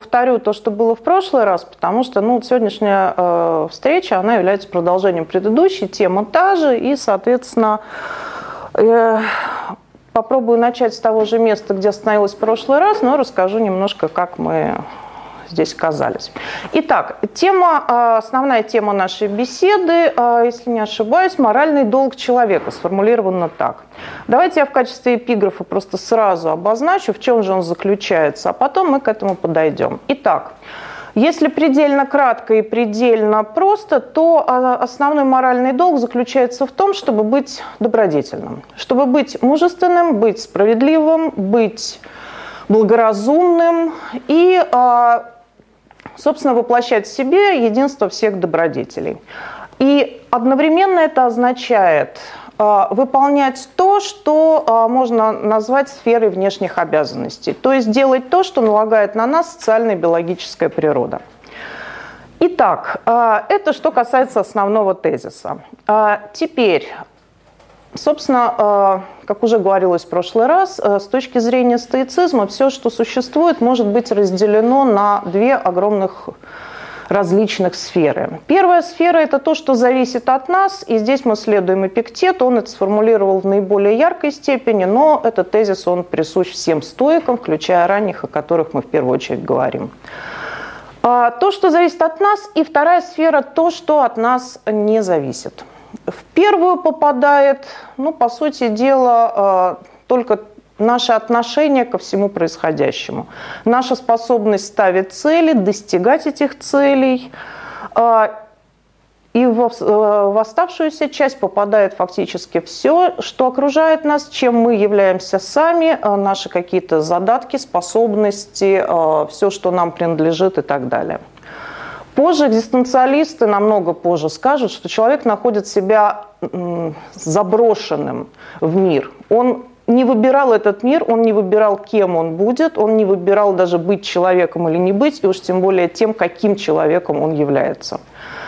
Повторю то, что было в прошлый раз, потому что ну, сегодняшняя э, встреча, она является продолжением предыдущей, тема та же, и, соответственно, э, попробую начать с того же места, где остановилась в прошлый раз, но расскажу немножко, как мы здесь оказались. Итак, тема, а, основная тема нашей беседы, а, если не ошибаюсь, моральный долг человека, сформулирована так. Давайте я в качестве эпиграфа просто сразу обозначу, в чем же он заключается, а потом мы к этому подойдем. Итак, если предельно кратко и предельно просто, то а, основной моральный долг заключается в том, чтобы быть добродетельным, чтобы быть мужественным, быть справедливым, быть благоразумным и собственно, воплощать в себе единство всех добродетелей. И одновременно это означает э, выполнять то, что э, можно назвать сферой внешних обязанностей, то есть делать то, что налагает на нас социальная и биологическая природа. Итак, э, это что касается основного тезиса. Теперь Собственно, э, как уже говорилось в прошлый раз, э, с точки зрения стоицизма все, что существует, может быть разделено на две огромных различных сферы. Первая сфера – это то, что зависит от нас, и здесь мы следуем Эпиктету, он это сформулировал в наиболее яркой степени, но этот тезис, он присущ всем стоикам, включая ранних, о которых мы в первую очередь говорим. А, то, что зависит от нас, и вторая сфера – то, что от нас не зависит – в первую попадает, ну, по сути дела, э, только наше отношение ко всему происходящему. Наша способность ставить цели, достигать этих целей. Э, и в, э, в оставшуюся часть попадает фактически все, что окружает нас, чем мы являемся сами, наши какие-то задатки, способности, все, что нам принадлежит и так далее. Позже экзистенциалисты намного позже скажут, что человек находит себя заброшенным в мир. Он не выбирал этот мир, он не выбирал, кем он будет, он не выбирал даже быть человеком или не быть, и уж тем более тем, каким человеком он является.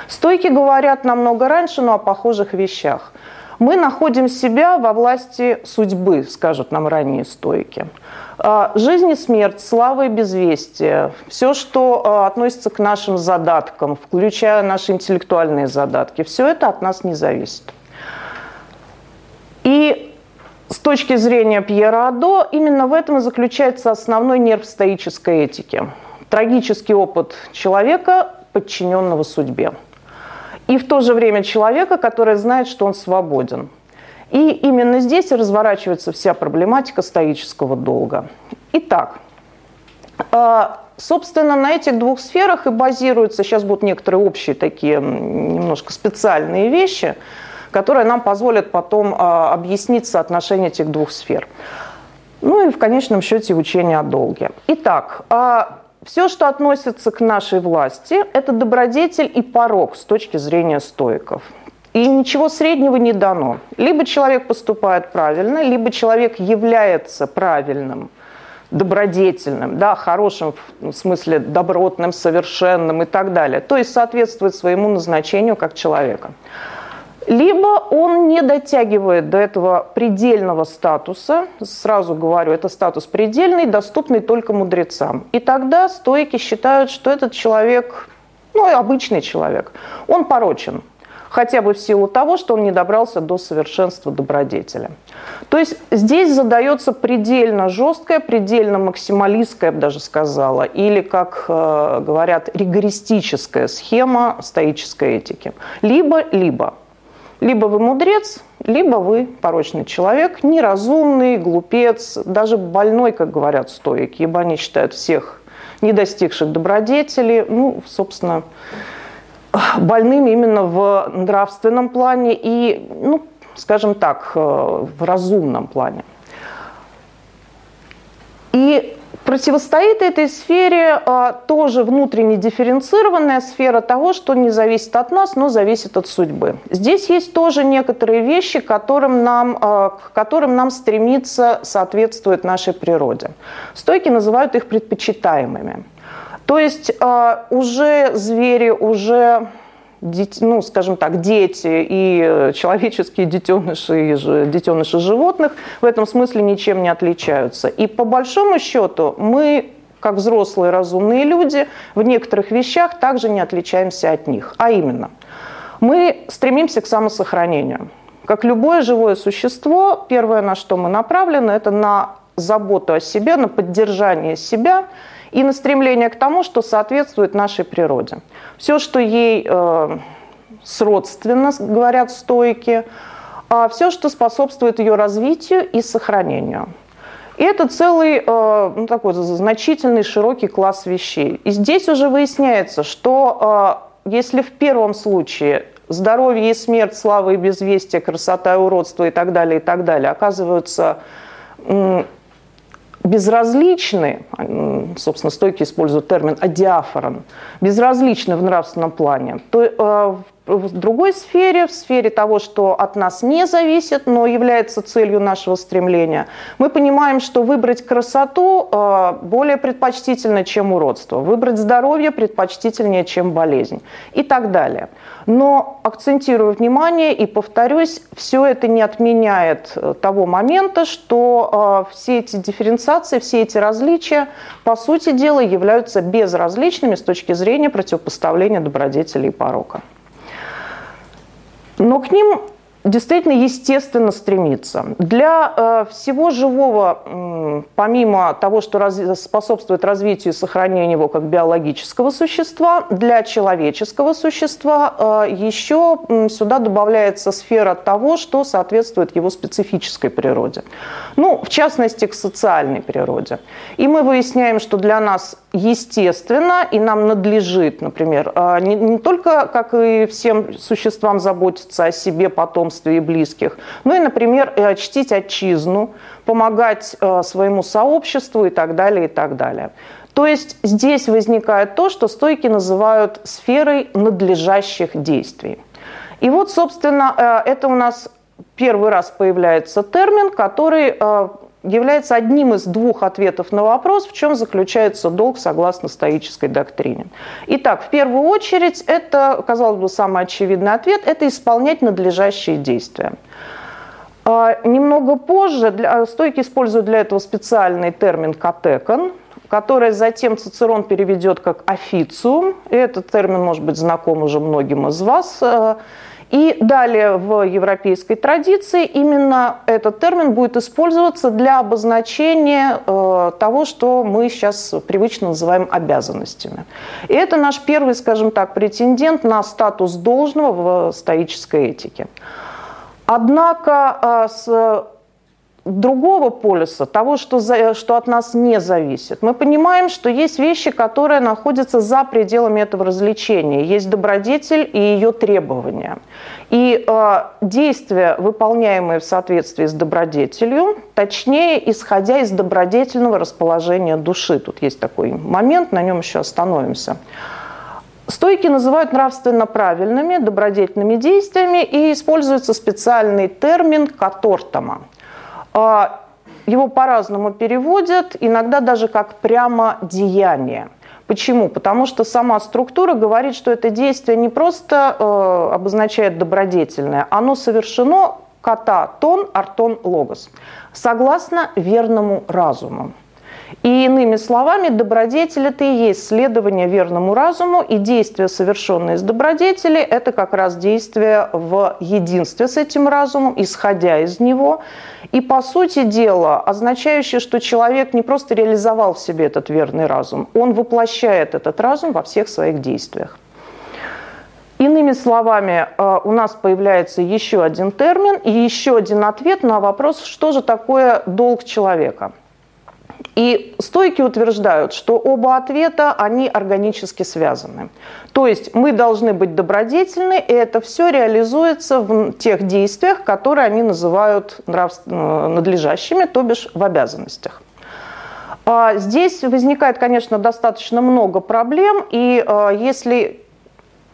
Стойки говорят намного раньше, но о похожих вещах. Мы находим себя во власти судьбы, скажут нам ранние стойки. А, жизнь и смерть, слава и безвестие, все, что а, относится к нашим задаткам, включая наши интеллектуальные задатки, все это от нас не зависит. И с точки зрения Пьера Адо, именно в этом и заключается основной нерв стоической этики. Трагический опыт человека, подчиненного судьбе. И в то же время человека, который знает, что он свободен – и именно здесь разворачивается вся проблематика стоического долга. Итак, а, собственно, на этих двух сферах и базируются, сейчас будут некоторые общие такие немножко специальные вещи, которые нам позволят потом а, объяснить соотношение этих двух сфер. Ну и в конечном счете учение о долге. Итак, а, все, что относится к нашей власти, это добродетель и порог с точки зрения стоиков – и ничего среднего не дано. Либо человек поступает правильно, либо человек является правильным, добродетельным, да, хорошим в смысле добротным, совершенным и так далее. То есть соответствует своему назначению как человека. Либо он не дотягивает до этого предельного статуса, сразу говорю, это статус предельный, доступный только мудрецам. И тогда стойки считают, что этот человек, ну, обычный человек, он порочен, хотя бы в силу того, что он не добрался до совершенства добродетеля. То есть здесь задается предельно жесткая, предельно максималистская, я бы даже сказала, или, как э, говорят, ригористическая схема стоической этики. Либо-либо. Либо вы мудрец, либо вы порочный человек, неразумный, глупец, даже больной, как говорят стоики, ибо они считают всех не достигших добродетели, ну, собственно, больным именно в нравственном плане и, ну, скажем так, э, в разумном плане. И противостоит этой сфере а, тоже внутренне дифференцированная сфера того, что не зависит от нас, но зависит от судьбы. Здесь есть тоже некоторые вещи, которым нам, а, к которым нам стремиться соответствует нашей природе. Стойки называют их предпочитаемыми. То есть а, уже звери, уже ну, скажем так, дети и человеческие детеныши, детеныши животных в этом смысле ничем не отличаются. И по большому счету мы как взрослые разумные люди, в некоторых вещах также не отличаемся от них. А именно, мы стремимся к самосохранению. Как любое живое существо, первое, на что мы направлены, это на заботу о себе, на поддержание себя и на стремление к тому, что соответствует нашей природе. Все, что ей э, сродственно, говорят стойки, а все, что способствует ее развитию и сохранению. И это целый э, ну, такой значительный, широкий класс вещей. И здесь уже выясняется, что э, если в первом случае здоровье и смерть, слава и безвестие, красота и уродство и так далее, и так далее оказываются безразличны, собственно, стойки используют термин «адиафорон», безразличны в нравственном плане, то э, в другой сфере, в сфере того, что от нас не зависит, но является целью нашего стремления, мы понимаем, что выбрать красоту э, более предпочтительно, чем уродство, выбрать здоровье предпочтительнее, чем болезнь и так далее. Но акцентирую внимание и повторюсь, все это не отменяет э, того момента, что э, все эти дифференциации, все эти различия, по сути дела, являются безразличными с точки зрения противопоставления добродетели и порока. Но к ним действительно естественно стремиться. Для э, всего живого, э, помимо того, что раз, способствует развитию и сохранению его как биологического существа, для человеческого существа э, еще э, сюда добавляется сфера того, что соответствует его специфической природе. Ну, в частности, к социальной природе. И мы выясняем, что для нас естественно, и нам надлежит, например, э, не, не только, как и всем существам, заботиться о себе, потом потомстве и близких, ну и, например, чтить отчизну, помогать э, своему сообществу и так далее, и так далее. То есть здесь возникает то, что стойки называют сферой надлежащих действий. И вот, собственно, э, это у нас первый раз появляется термин, который э, является одним из двух ответов на вопрос, в чем заключается долг согласно стоической доктрине. Итак, в первую очередь, это, казалось бы, самый очевидный ответ – это исполнять надлежащие действия. А, немного позже для, стойки используют для этого специальный термин «катекон», который затем Цицерон переведет как «официум». И этот термин может быть знаком уже многим из вас э, – и далее в европейской традиции именно этот термин будет использоваться для обозначения э, того, что мы сейчас привычно называем обязанностями. И это наш первый, скажем так, претендент на статус должного в стоической этике. Однако э, с другого полюса, того, что, за, что от нас не зависит. Мы понимаем, что есть вещи, которые находятся за пределами этого развлечения. Есть добродетель и ее требования. И э, действия, выполняемые в соответствии с добродетелью, точнее, исходя из добродетельного расположения души. Тут есть такой момент, на нем еще остановимся. Стойки называют нравственно правильными, добродетельными действиями и используется специальный термин «катортома». А, его по-разному переводят, иногда даже как прямо деяние. Почему? Потому что сама структура говорит, что это действие не просто э, обозначает добродетельное, оно совершено ката тон, артон логос, согласно верному разуму. И иными словами, добродетель – это и есть следование верному разуму, и действия, совершенные из добродетели, это как раз действия в единстве с этим разумом, исходя из него. И, по сути дела, означающее, что человек не просто реализовал в себе этот верный разум, он воплощает этот разум во всех своих действиях. Иными словами, э, у нас появляется еще один термин и еще один ответ на вопрос, что же такое долг человека – и стойки утверждают, что оба ответа, они органически связаны. То есть мы должны быть добродетельны, и это все реализуется в тех действиях, которые они называют. Э, надлежащими, то бишь в обязанностях. А здесь возникает, конечно, достаточно много проблем, и э, если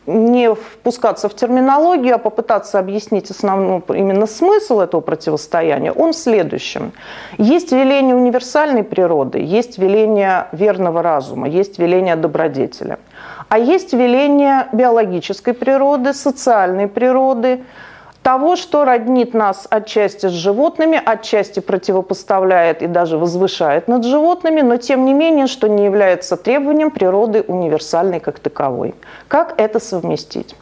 не впускаться в терминологию, а попытаться объяснить основной именно смысл этого противостояния, он в следующем. Есть веление универсальной природы, есть веление верного разума, есть веление добродетеля. А есть веление биологической природы, социальной природы, того, что роднит нас отчасти с животными, отчасти противопоставляет и даже возвышает над животными, но тем не менее, что не является требованием природы универсальной как таковой. Как это совместить?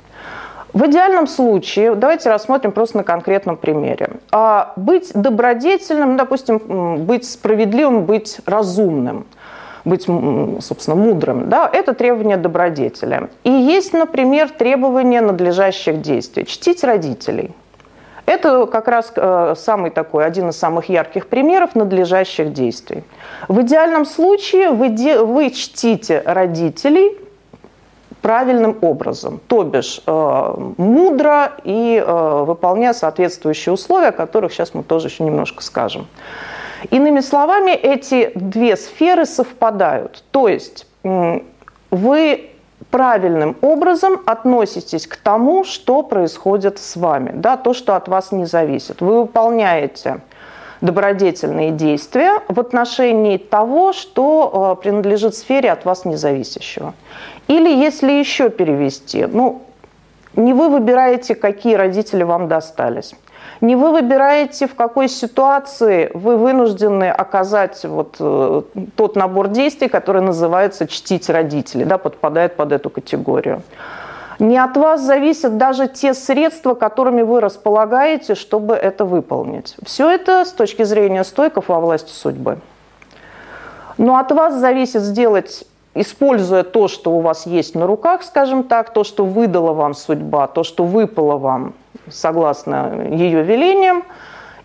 В идеальном случае, давайте рассмотрим просто на конкретном примере. А быть добродетельным, допустим, быть справедливым, быть разумным, быть, собственно, мудрым, да, это требование добродетеля. И есть, например, требование надлежащих действий. Чтить родителей. Это как раз э, самый такой, один из самых ярких примеров надлежащих действий. В идеальном случае вы, де, вы чтите родителей правильным образом, то бишь э, мудро и э, выполняя соответствующие условия, о которых сейчас мы тоже еще немножко скажем. Иными словами, эти две сферы совпадают. То есть вы правильным образом относитесь к тому, что происходит с вами, да, то, что от вас не зависит. Вы выполняете добродетельные действия в отношении того, что э, принадлежит сфере от вас независящего. Или если еще перевести, ну, не вы выбираете, какие родители вам достались. Не вы выбираете, в какой ситуации вы вынуждены оказать вот э, тот набор действий, который называется «чтить родителей», да, подпадает под эту категорию. Не от вас зависят даже те средства, которыми вы располагаете, чтобы это выполнить. Все это с точки зрения стойков во власти судьбы. Но от вас зависит сделать используя то, что у вас есть на руках, скажем так, то, что выдала вам судьба, то, что выпало вам согласно ее велениям,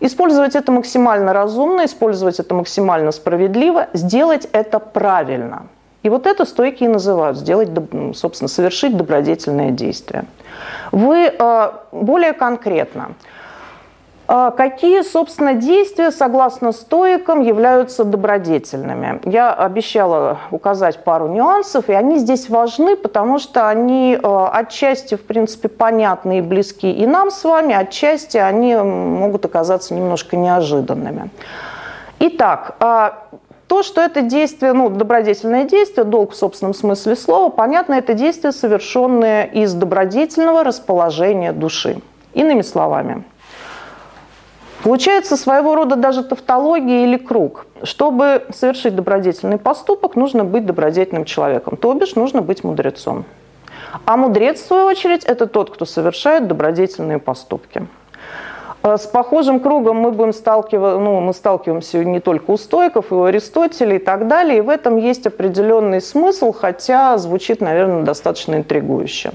использовать это максимально разумно, использовать это максимально справедливо, сделать это правильно. И вот это стойки и называют, сделать, собственно, совершить добродетельное действие. Вы э, более конкретно – какие, собственно, действия, согласно стоикам, являются добродетельными? Я обещала указать пару нюансов, и они здесь важны, потому что они э, отчасти, в принципе, понятны и близки и нам с вами, отчасти они могут оказаться немножко неожиданными. Итак, а, то, что это действие, ну, добродетельное действие, долг в собственном смысле слова, понятно, это действие, совершенное из добродетельного расположения души. Иными словами, Получается своего рода даже тавтология или круг. Чтобы совершить добродетельный поступок, нужно быть добродетельным человеком, то бишь нужно быть мудрецом. А мудрец, в свою очередь, это тот, кто совершает добродетельные поступки. Э, с похожим кругом мы будем сталкиваться, ну, мы сталкиваемся не только у стойков, и у Аристотеля и так далее, и в этом есть определенный смысл, хотя звучит, наверное, достаточно интригующе.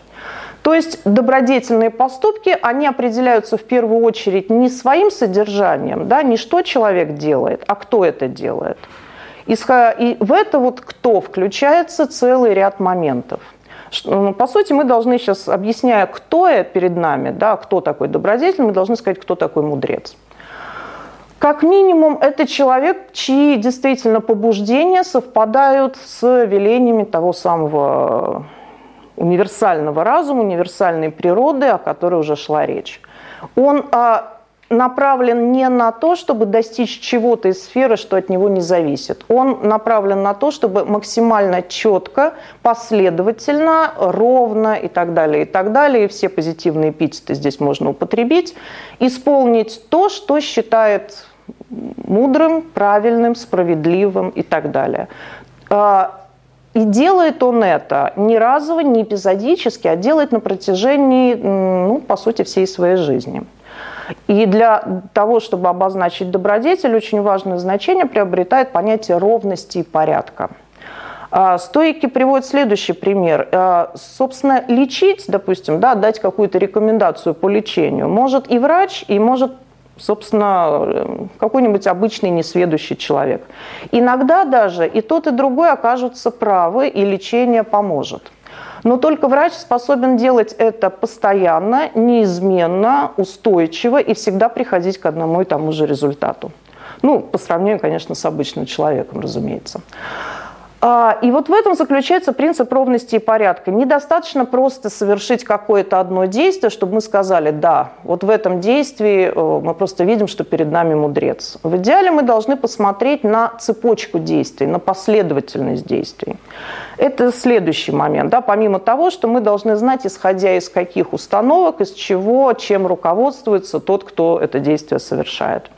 То есть добродетельные поступки, они определяются в первую очередь не своим содержанием, да, не что человек делает, а кто это делает. И в это вот кто включается целый ряд моментов. Ну, по сути, мы должны сейчас, объясняя, кто перед нами, да, кто такой добродетель, мы должны сказать, кто такой мудрец. Как минимум, это человек, чьи действительно побуждения совпадают с велениями того самого универсального разума, универсальной природы, о которой уже шла речь. Он а, направлен не на то, чтобы достичь чего-то из сферы, что от него не зависит. Он направлен на то, чтобы максимально четко, последовательно, ровно и так далее, и так далее, и все позитивные эпитеты здесь можно употребить, исполнить то, что считает мудрым, правильным, справедливым и так далее. И делает он это не разово, не эпизодически, а делает на протяжении, ну, по сути, всей своей жизни. И для того, чтобы обозначить добродетель, очень важное значение приобретает понятие ровности и порядка. А, Стоики приводят следующий пример. А, собственно, лечить, допустим, да, дать какую-то рекомендацию по лечению может и врач, и может собственно, какой-нибудь обычный несведущий человек. Иногда даже и тот, и другой окажутся правы, и лечение поможет. Но только врач способен делать это постоянно, неизменно, устойчиво и всегда приходить к одному и тому же результату. Ну, по сравнению, конечно, с обычным человеком, разумеется. А, и вот в этом заключается принцип ровности и порядка. Недостаточно просто совершить какое-то одно действие, чтобы мы сказали, да, вот в этом действии э, мы просто видим, что перед нами мудрец. В идеале мы должны посмотреть на цепочку действий, на последовательность действий. Это следующий момент. Да, помимо того, что мы должны знать, исходя из каких установок, из чего, чем руководствуется тот, кто это действие совершает.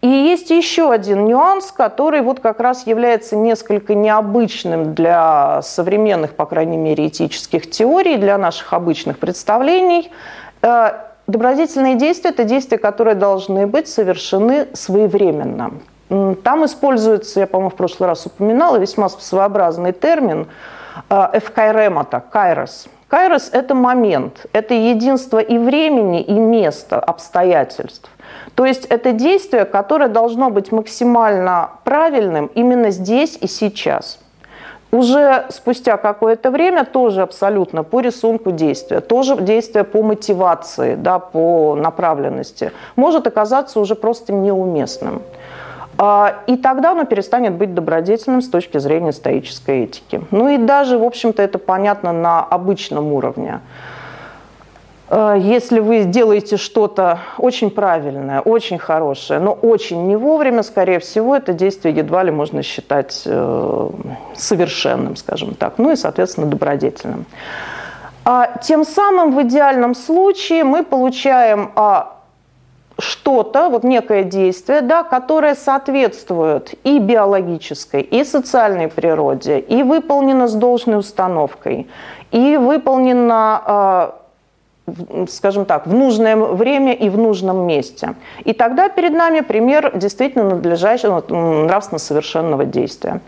И есть еще один нюанс, который вот как раз является несколько необычным для современных, по крайней мере, этических теорий, для наших обычных представлений. Э, добродетельные действия – это действия, которые должны быть совершены своевременно. Там используется, я, по-моему, в прошлый раз упоминала, весьма своеобразный термин «эвкайремата», «кайрос». Кайрос – это момент, это единство и времени, и места, обстоятельств. То есть это действие, которое должно быть максимально правильным именно здесь и сейчас. Уже спустя какое-то время тоже абсолютно по рисунку действия, тоже действие по мотивации, да, по направленности, может оказаться уже просто неуместным. А, и тогда оно перестанет быть добродетельным с точки зрения стоической этики. Ну и даже, в общем-то, это понятно на обычном уровне. Э, если вы делаете что-то очень правильное, очень хорошее, но очень не вовремя, скорее всего, это действие едва ли можно считать э, совершенным, скажем так, ну и, соответственно, добродетельным. А тем самым в идеальном случае мы получаем а, что-то, вот некое действие, да, которое соответствует и биологической, и социальной природе, и выполнено с должной установкой, и выполнено а, скажем так, в нужное время и в нужном месте. И тогда перед нами пример действительно надлежащего, нравственно совершенного действия.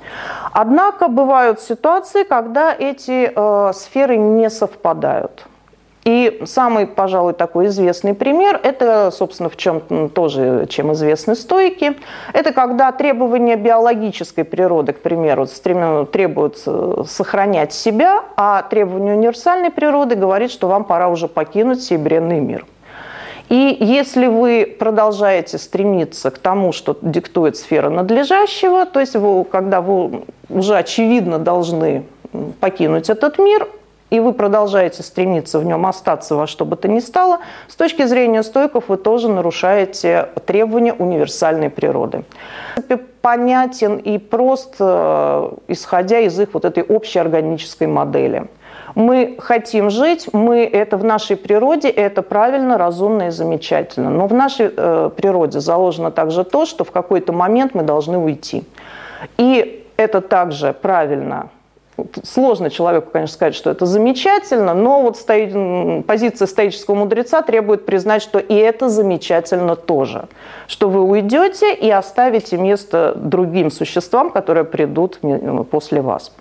Однако бывают ситуации, когда эти э, сферы не совпадают. И самый, пожалуй, такой известный пример, это, собственно, в чем тоже, чем известны стойки, это когда требования биологической природы, к примеру, требуют сохранять себя, а требования универсальной природы говорит, что вам пора уже покинуть сей мир. И если вы продолжаете стремиться к тому, что диктует сфера надлежащего, то есть вы, когда вы уже очевидно должны покинуть этот мир, и вы продолжаете стремиться в нем остаться во что бы то ни стало, с точки зрения стойков вы тоже нарушаете требования универсальной природы. Понятен и прост, э, исходя из их вот этой общей органической модели. Мы хотим жить, мы это в нашей природе, это правильно, разумно и замечательно. Но в нашей э, природе заложено также то, что в какой-то момент мы должны уйти. И это также правильно Сложно человеку, конечно, сказать, что это замечательно, но вот стоит, позиция стоического мудреца требует признать, что и это замечательно тоже. Что вы уйдете и оставите место другим существам, которые придут после вас.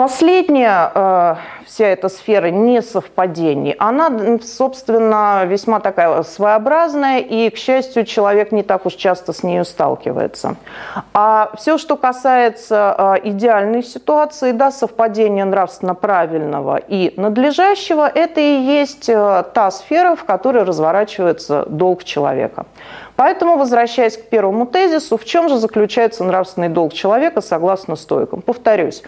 Последняя э, вся эта сфера несовпадений, она, собственно, весьма такая своеобразная, и, к счастью, человек не так уж часто с нею сталкивается. А все, что касается э, идеальной ситуации, да, совпадения нравственно правильного и надлежащего, это и есть э, та сфера, в которой разворачивается долг человека. Поэтому, возвращаясь к первому тезису, в чем же заключается нравственный долг человека согласно стойкам? Повторюсь,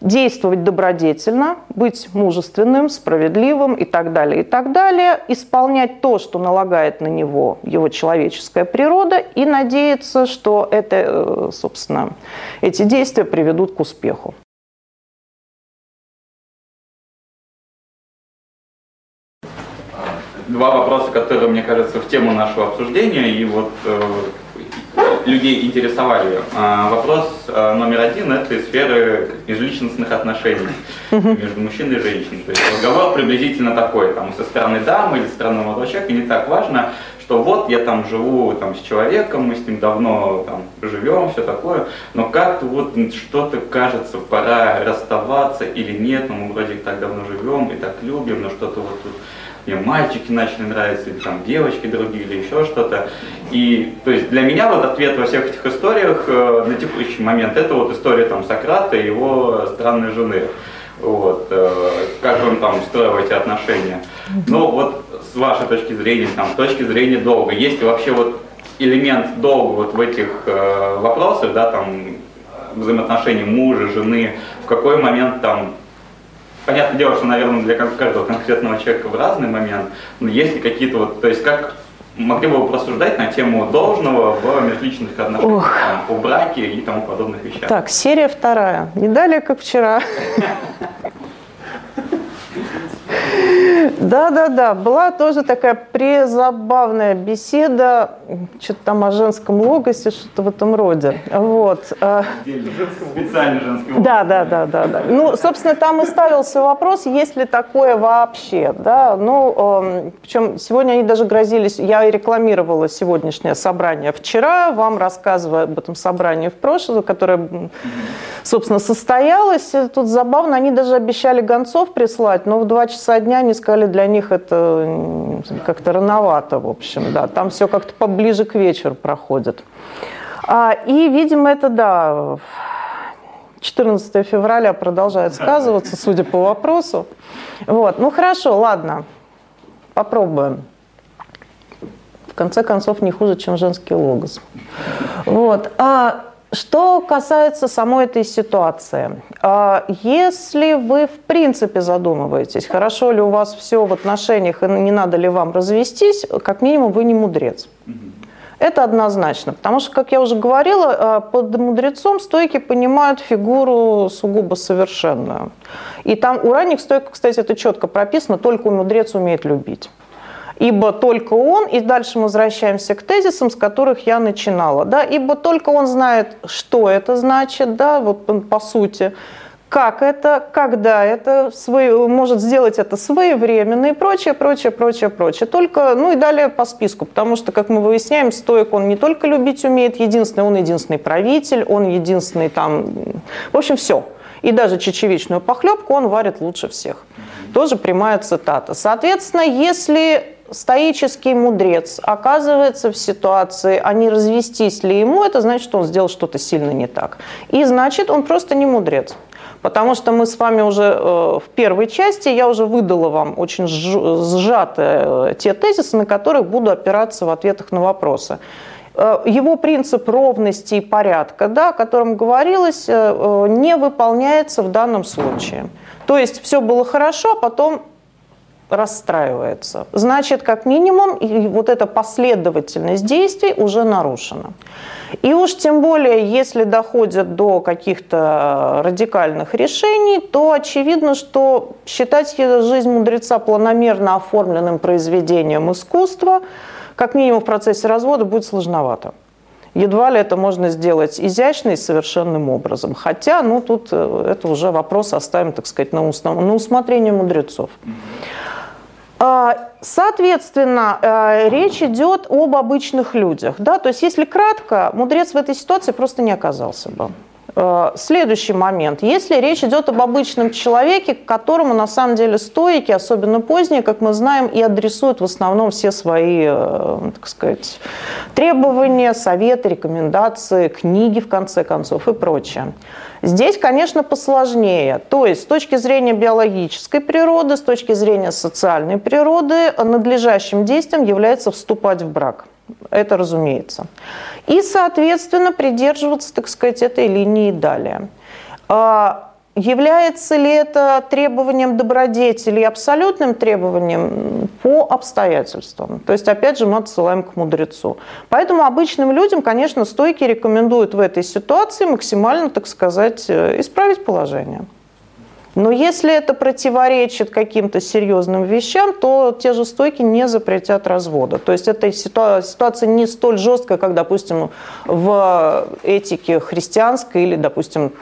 действовать добродетельно, быть мужественным, справедливым и так далее, и так далее, исполнять то, что налагает на него его человеческая природа, и надеяться, что это, э, собственно, эти действия приведут к успеху. Два вопроса, которые, мне кажется, в тему нашего обсуждения, и вот э, людей интересовали. А, вопрос а, номер один – это из сферы межличностных отношений между мужчиной и женщиной. То есть разговор приблизительно такой, там, со стороны дамы или со стороны молодого человека, не так важно, что вот я там живу там, с человеком, мы с ним давно там, живем, все такое, но как-то вот что-то кажется, пора расставаться или нет, но мы вроде так давно живем и так любим, но что-то вот тут мне мальчики начали нравиться, или там девочки другие, или еще что-то. И то есть для меня вот ответ во всех этих историях э, на текущий момент это вот история там Сократа и его странной жены. Вот, э, как он там строил эти отношения. Но вот с вашей точки зрения, там, с точки зрения долга, есть ли вообще вот элемент долга вот в этих э, вопросах, да, там взаимоотношений мужа, жены, в какой момент там Понятное дело, что, наверное, для каждого конкретного человека в разный момент, но есть ли какие-то вот, то есть как могли бы вы порассуждать на тему должного в межличных отношениях, там, о браке и тому подобных вещах? Так, серия вторая. Не далее, как вчера. Да-да-да, была тоже такая призабавная беседа, что-то там о женском логосе, что-то в этом роде. Вот. Специальный женский логос. Да, да, да, да, да. Ну, собственно, там и ставился вопрос, есть ли такое вообще, да. Ну, эм, причем сегодня они даже грозились, я рекламировала сегодняшнее собрание вчера, вам рассказывая об этом собрании в прошлом, которое, собственно, состоялось. Тут забавно, они даже обещали гонцов прислать, но в два часа дня они сказали, для них это как-то рановато, в общем, да. Там все как-то поближе к вечеру проходит. А, и, видимо, это, да, 14 февраля продолжает сказываться, судя по вопросу. Вот. Ну, хорошо, ладно, попробуем. В конце концов, не хуже, чем женский логос. Вот. А что касается самой этой ситуации, а, если вы в принципе задумываетесь, хорошо ли у вас все в отношениях и не надо ли вам развестись, как минимум вы не мудрец. Это однозначно, потому что, как я уже говорила, а, под мудрецом стойки понимают фигуру сугубо совершенную. И там у ранних стойков, кстати, это четко прописано, только мудрец умеет любить ибо только он, и дальше мы возвращаемся к тезисам, с которых я начинала, да, ибо только он знает, что это значит, да, вот по сути, как это, когда это, свой, может сделать это своевременно и прочее, прочее, прочее, прочее. Только, ну и далее по списку, потому что, как мы выясняем, стоек он не только любить умеет, единственный, он единственный правитель, он единственный там, в общем, все. И даже чечевичную похлебку он варит лучше всех. Тоже прямая цитата. Соответственно, если стоический мудрец оказывается в ситуации, а не развестись ли ему, это значит, что он сделал что-то сильно не так. И значит, он просто не мудрец. Потому что мы с вами уже э, в первой части, я уже выдала вам очень сжатые э, те тезисы, на которых буду опираться в ответах на вопросы. Э, его принцип ровности и порядка, да, о котором говорилось, не выполняется в данном случае. То есть все было хорошо, а потом расстраивается. Значит, как минимум, вот эта последовательность действий уже нарушена. И уж тем более, если доходят до каких-то радикальных решений, то очевидно, что считать жизнь мудреца планомерно оформленным произведением искусства, как минимум в процессе развода, будет сложновато. Едва ли это можно сделать изящно и совершенным образом. Хотя, ну, тут э, это уже вопрос оставим, так сказать, на, на усмотрение мудрецов. А, соответственно, э, речь идет об обычных людях. Да? То есть, если кратко, мудрец в этой ситуации просто не оказался бы. Э, следующий момент. Если речь идет об обычном человеке, к которому на самом деле стоики, особенно поздние, как мы знаем, и адресуют в основном все свои, э, так сказать, требования, советы, рекомендации, книги, в конце концов, и прочее. Здесь, конечно, посложнее. То есть с точки зрения биологической природы, с точки зрения социальной природы, надлежащим действием является вступать в брак. Это разумеется. И, соответственно, придерживаться, так сказать, этой линии далее. Является ли это требованием добродетели абсолютным требованием по обстоятельствам? То есть, опять же, мы отсылаем к мудрецу. Поэтому обычным людям, конечно, стойки рекомендуют в этой ситуации максимально, так сказать, э, исправить положение. Но если это противоречит каким-то серьезным вещам, то те же стойки не запретят развода. То есть эта ситуация не столь жесткая, как, допустим, в этике христианской или, допустим,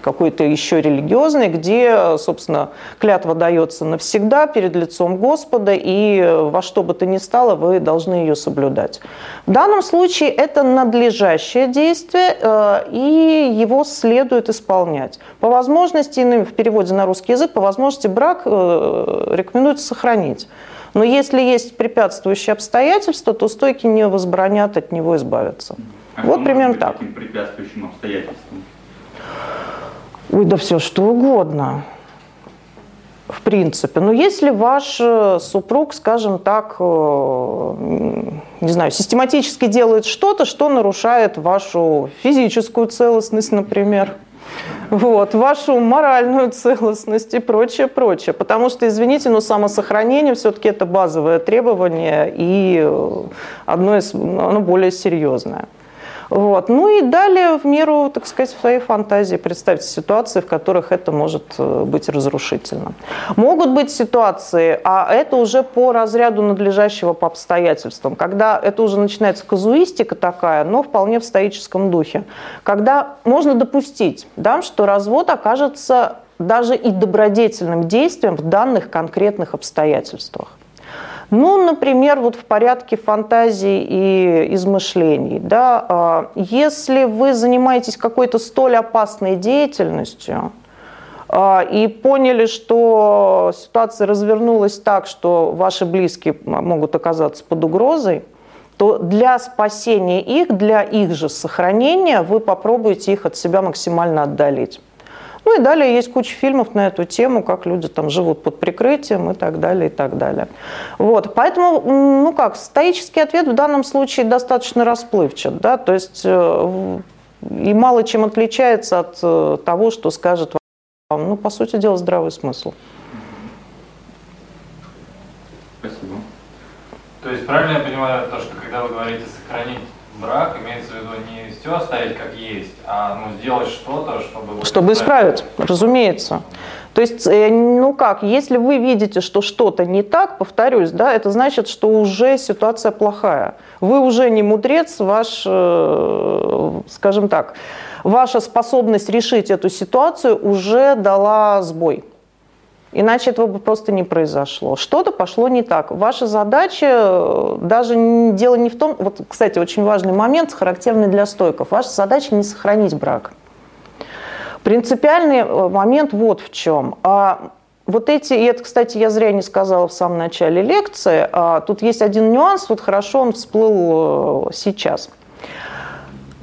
какой-то еще религиозной, где, собственно, клятва дается навсегда перед лицом Господа, и во что бы то ни стало, вы должны ее соблюдать. В данном случае это надлежащее действие, э, и его следует исполнять. По возможности, иными в переводе на русский язык, по возможности брак э, рекомендуется сохранить. Но если есть препятствующие обстоятельства, то стойки не возбранят от него избавиться. А вот примерно так. Каким препятствующим обстоятельствам? Ой, да все что угодно. в принципе. Но если ваш э, супруг, скажем так, э, не знаю, систематически делает что-то, что нарушает вашу физическую целостность, например, вот, вашу моральную целостность и прочее, прочее. Потому что, извините, но самосохранение все-таки это базовое требование и э, одно из, оно более серьезное. Вот. Ну и далее в меру, так сказать, своей фантазии представьте ситуации, в которых это может э, быть разрушительно. Могут быть ситуации, а это уже по разряду надлежащего по обстоятельствам, когда это уже начинается казуистика такая, но вполне в стоическом духе, когда можно допустить, да, что развод окажется даже и добродетельным действием в данных конкретных обстоятельствах. Ну, например, вот в порядке фантазий и измышлений. Да, а, если вы занимаетесь какой-то столь опасной деятельностью, а, и поняли, что ситуация развернулась так, что ваши близкие могут оказаться под угрозой, то для спасения их, для их же сохранения вы попробуете их от себя максимально отдалить. Ну и далее есть куча фильмов на эту тему, как люди там живут под прикрытием и так далее, и так далее. Вот, поэтому, ну как, стоический ответ в данном случае достаточно расплывчат, да, то есть э, и мало чем отличается от э, того, что скажет вам, ну, по сути дела, здравый смысл. Спасибо. То есть правильно я понимаю то, что когда вы говорите сохранить брак, имеется в виду не все оставить как есть, а ну, сделать что-то, чтобы... Чтобы исправить, разумеется. То есть, э, ну как, если вы видите, что что-то не так, повторюсь, да, это значит, что уже ситуация плохая. Вы уже не мудрец, ваш, э, скажем так, ваша способность решить эту ситуацию уже дала сбой. Иначе этого бы просто не произошло. Что-то пошло не так. Ваша задача, э, даже дело не в том, вот, кстати, очень важный момент, характерный для стойков. Ваша задача не сохранить брак. Принципиальный э, момент вот в чем. А вот эти, и это, кстати, я зря не сказала в самом начале лекции, а тут есть один нюанс, вот хорошо он всплыл э, сейчас –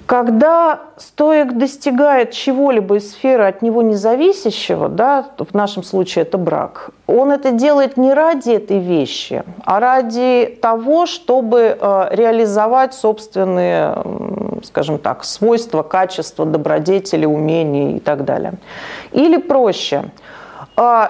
когда стоек достигает чего-либо из сферы от него независящего, да, в нашем случае это брак, он это делает не ради этой вещи, а ради того, чтобы э, реализовать собственные, скажем так, свойства, качества, добродетели, умения и так далее. Или проще –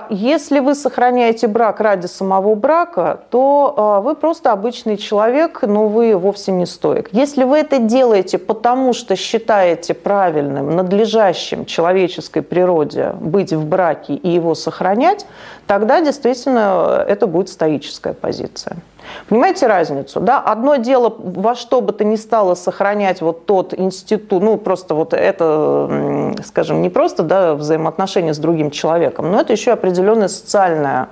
если вы сохраняете брак ради самого брака, то а, вы просто обычный человек, но вы вовсе не стоек. Если вы это делаете потому, что считаете правильным, надлежащим человеческой природе быть в браке и его сохранять, тогда действительно это будет стоическая позиция. Понимаете разницу? Да? Одно дело во что бы то ни стало сохранять вот тот институт, ну просто вот это, скажем, не просто да, взаимоотношения с другим человеком, но это еще определенное социальное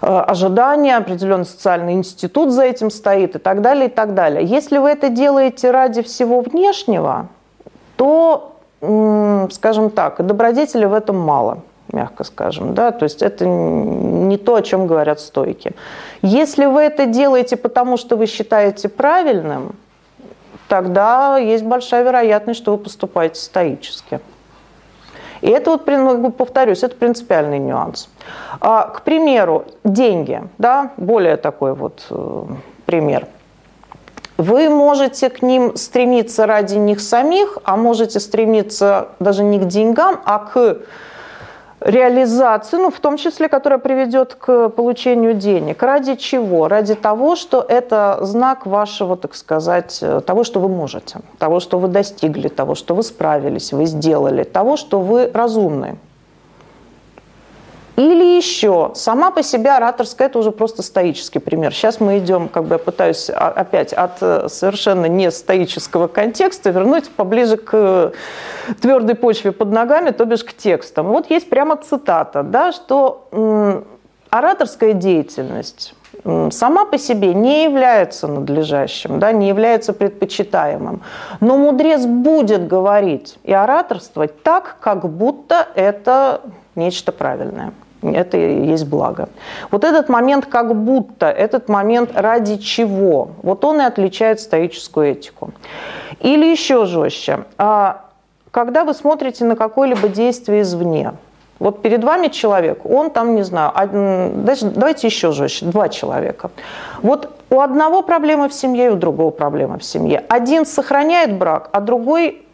э, ожидание, определенный социальный институт за этим стоит и так далее, и так далее. Если вы это делаете ради всего внешнего, то, скажем так, добродетели в этом мало мягко скажем. Да? То есть это не то, о чем говорят стойки. Если вы это делаете потому, что вы считаете правильным, тогда есть большая вероятность, что вы поступаете стоически. И это вот, повторюсь, это принципиальный нюанс. А, к примеру, деньги, да, более такой вот э, пример. Вы можете к ним стремиться ради них самих, а можете стремиться даже не к деньгам, а к реализацию, ну, в том числе, которая приведет к получению денег. Ради чего? Ради того, что это знак вашего, так сказать, того, что вы можете, того, что вы достигли, того, что вы справились, вы сделали, того, что вы разумны. Или еще, сама по себе ораторская, это уже просто стоический пример. Сейчас мы идем, как бы я пытаюсь опять от э, совершенно не стоического контекста вернуть поближе к твердой почве под ногами, то бишь к текстам. Вот есть прямо цитата, да, что ораторская деятельность сама по себе не является надлежащим, да, не является предпочитаемым. Но мудрец будет говорить и ораторствовать так, как будто это нечто правильное это и есть благо. Вот этот момент как будто, этот момент ради чего, вот он и отличает стоическую этику. Или еще жестче, а, когда вы смотрите на какое-либо действие извне, Вот перед вами человек, он там, не знаю, один, давайте еще жестче, два человека. Вот у одного проблемы в семье, у другого проблемы в семье. Один сохраняет брак, а другой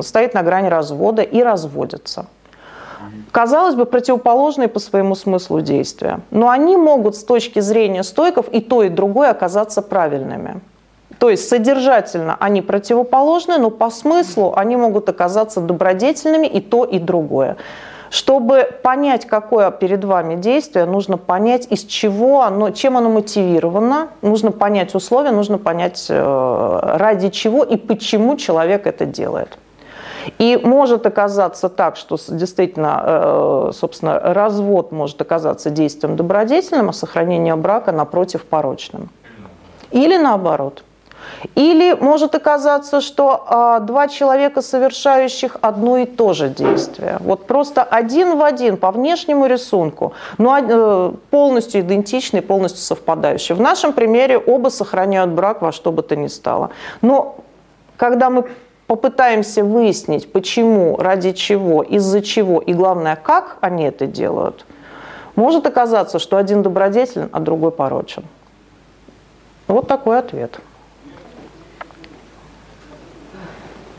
стоит на грани развода и разводится. Казалось бы, противоположные по своему смыслу действия. Но они могут с точки зрения стойков и то, и другое оказаться правильными. То есть содержательно они противоположны, но по смыслу они могут оказаться добродетельными и то, и другое. Чтобы понять, какое перед вами действие, нужно понять, из чего оно, чем оно мотивировано, нужно понять условия, нужно понять, э, ради чего и почему человек это делает. И может оказаться так, что действительно, э, собственно, развод может оказаться действием добродетельным, а сохранение брака, напротив, порочным. Или наоборот – или может оказаться, что а, два человека, совершающих одно и то же действие, вот просто один в один по внешнему рисунку, но э, полностью идентичный, полностью совпадающий. В нашем примере оба сохраняют брак во что бы то ни стало. Но когда мы попытаемся выяснить, почему, ради чего, из-за чего и, главное, как они это делают, может оказаться, что один добродетелен, а другой порочен. Вот такой ответ.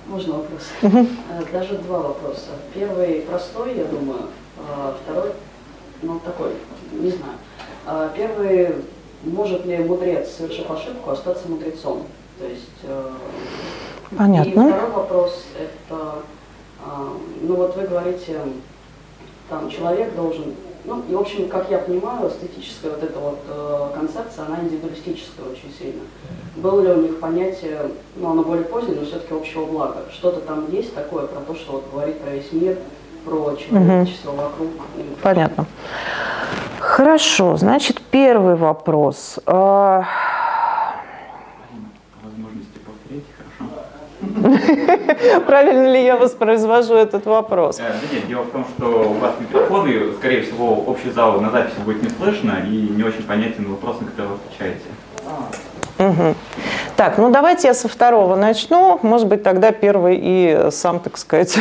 Можно вопрос? Угу. Даже два вопроса. Первый простой, я думаю. А второй, ну, такой, не знаю. А первый, может ли мудрец, совершив ошибку, остаться мудрецом? То есть... Понятно. И второй вопрос, это, ну вот вы говорите, там человек должен ну, и, в общем, как я понимаю, эстетическая вот эта вот э, концепция, она индивидуалистическая очень сильно. Было ли у них понятие, ну, оно более позднее, но все-таки общего блага? Что-то там есть такое про то, что вот говорит про весь мир, про человечество угу. вокруг? Понятно. Хорошо, значит, первый вопрос. А, Правильно ли я воспроизвожу этот вопрос? Э, нет, дело в том, что у вас микрофоны, скорее всего, общий зал на записи будет не слышно и не очень понятен вопрос, на который вы отвечаете. Угу. Так, ну давайте я со второго начну. Может быть, тогда первый и сам, так сказать.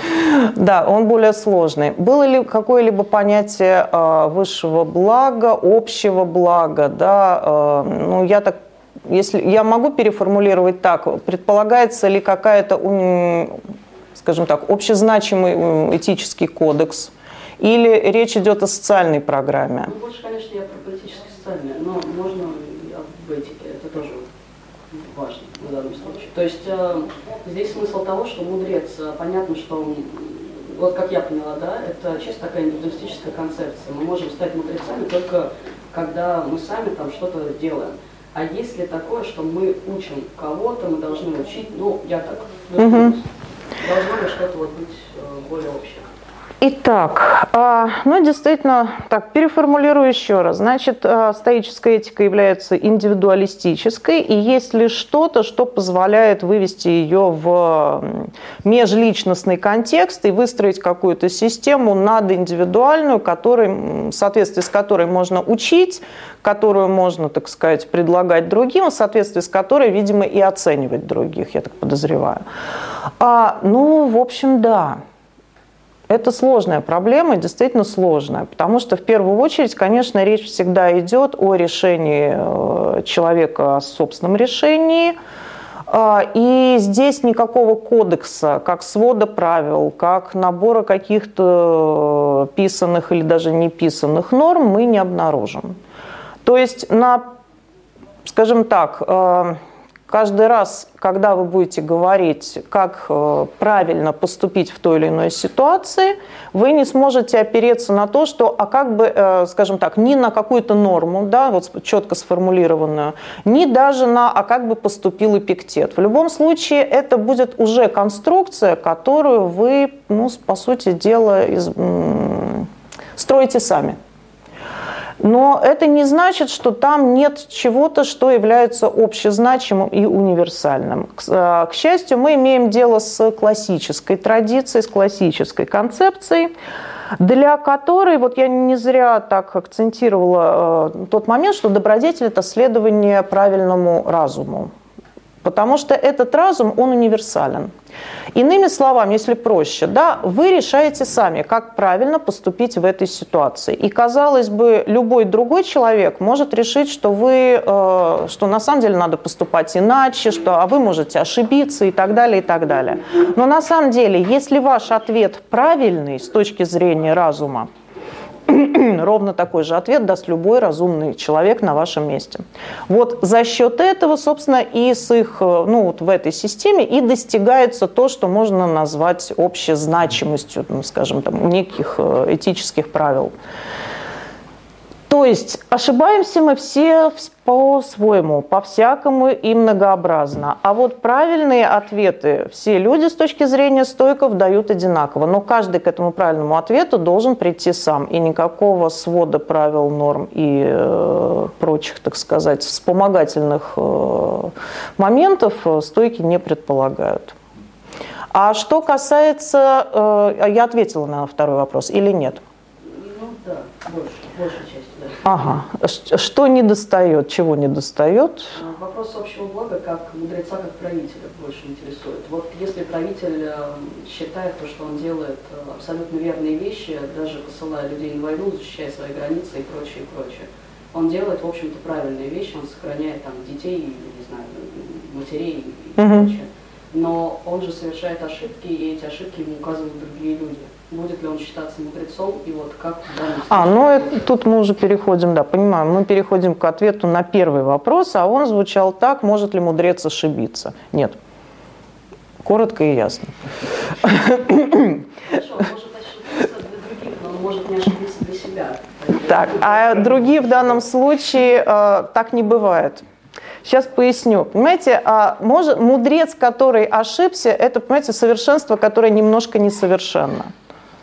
да, он более сложный. Было ли какое-либо понятие э, высшего блага, общего блага? Да, э, ну, я так если я могу переформулировать так, предполагается ли какая-то, скажем так, общезначимый этический кодекс, или речь идет о социальной программе? Ну, больше, конечно, я про политически социальное, но можно об этике, это тоже важно в данном случае. То есть э, здесь смысл того, что мудрец, э, понятно, что вот как я поняла, да, это чисто такая индивидуалистическая концепция. Мы можем стать мудрецами только когда мы сами там что-то делаем. А есть ли такое, что мы учим кого-то, мы должны учить, ну, я так, угу. должно ли что-то вот быть э, более общее? Итак, а, ну действительно, так, переформулирую еще раз. Значит, а, стоическая этика является индивидуалистической, и есть ли что-то, что позволяет вывести ее в межличностный контекст и выстроить какую-то систему надиндивидуальную, который, в соответствии с которой можно учить, которую можно, так сказать, предлагать другим, в соответствии с которой, видимо, и оценивать других, я так подозреваю. А, ну, в общем, да. Это сложная проблема, действительно сложная, потому что в первую очередь, конечно, речь всегда идет о решении э, человека, о собственном решении, а, и здесь никакого кодекса, как свода правил, как набора каких-то писанных или даже неписанных норм мы не обнаружим. То есть на, скажем так, э, каждый раз, когда вы будете говорить, как э, правильно поступить в той или иной ситуации, вы не сможете опереться на то, что, а как бы, э, скажем так, ни на какую-то норму, да, вот четко сформулированную, ни даже на, а как бы поступил эпиктет. В любом случае, это будет уже конструкция, которую вы, ну, по сути дела, из, строите сами. Но это не значит, что там нет чего-то, что является общезначимым и универсальным. К э, счастью, мы имеем дело с классической традицией, с классической концепцией, для которой, вот я не зря так акцентировала э, тот момент, что добродетель – это следование правильному разуму потому что этот разум, он универсален. Иными словами, если проще, да, вы решаете сами, как правильно поступить в этой ситуации. И, казалось бы, любой другой человек может решить, что вы, э, что на самом деле надо поступать иначе, что а вы можете ошибиться и так далее, и так далее. Но на самом деле, если ваш ответ правильный с точки зрения разума, ровно такой же ответ даст любой разумный человек на вашем месте. Вот за счет этого, собственно, и с их, э, ну, вот в этой системе и достигается то, что можно назвать общей значимостью, ну, скажем, там, неких э, этических правил. То есть ошибаемся мы все по-своему, по-всякому и многообразно. А вот правильные ответы все люди с точки зрения стойков дают одинаково. Но каждый к этому правильному ответу должен прийти сам. И никакого свода правил, норм и э, прочих, так сказать, вспомогательных э, моментов э, стойки не предполагают. А что касается... Э, я ответила на второй вопрос или нет? Да, больше, большая часть. Ага. Что не достает, чего не достает? А, вопрос общего блага, как мудреца, как правителя больше интересует. Вот если правитель э, считает то, что он делает э, абсолютно верные вещи, даже посылая людей на войну, защищая свои границы и прочее, и прочее, он делает, в общем-то, правильные вещи, он сохраняет там детей, не знаю, матерей и угу. прочее. Но он же совершает ошибки, и эти ошибки ему указывают другие люди будет ли он считаться мудрецом, и вот как А, ну это, тут мы уже переходим, да, понимаем, мы переходим к ответу на первый вопрос, а он звучал так, может ли мудрец ошибиться? Нет. Коротко и ясно. Хорошо, он может ошибиться для других, но он может не ошибиться для себя. Так, а другие в данном случае э, так не бывает. Сейчас поясню. Понимаете, а может, мудрец, который ошибся, это, понимаете, совершенство, которое немножко несовершенно.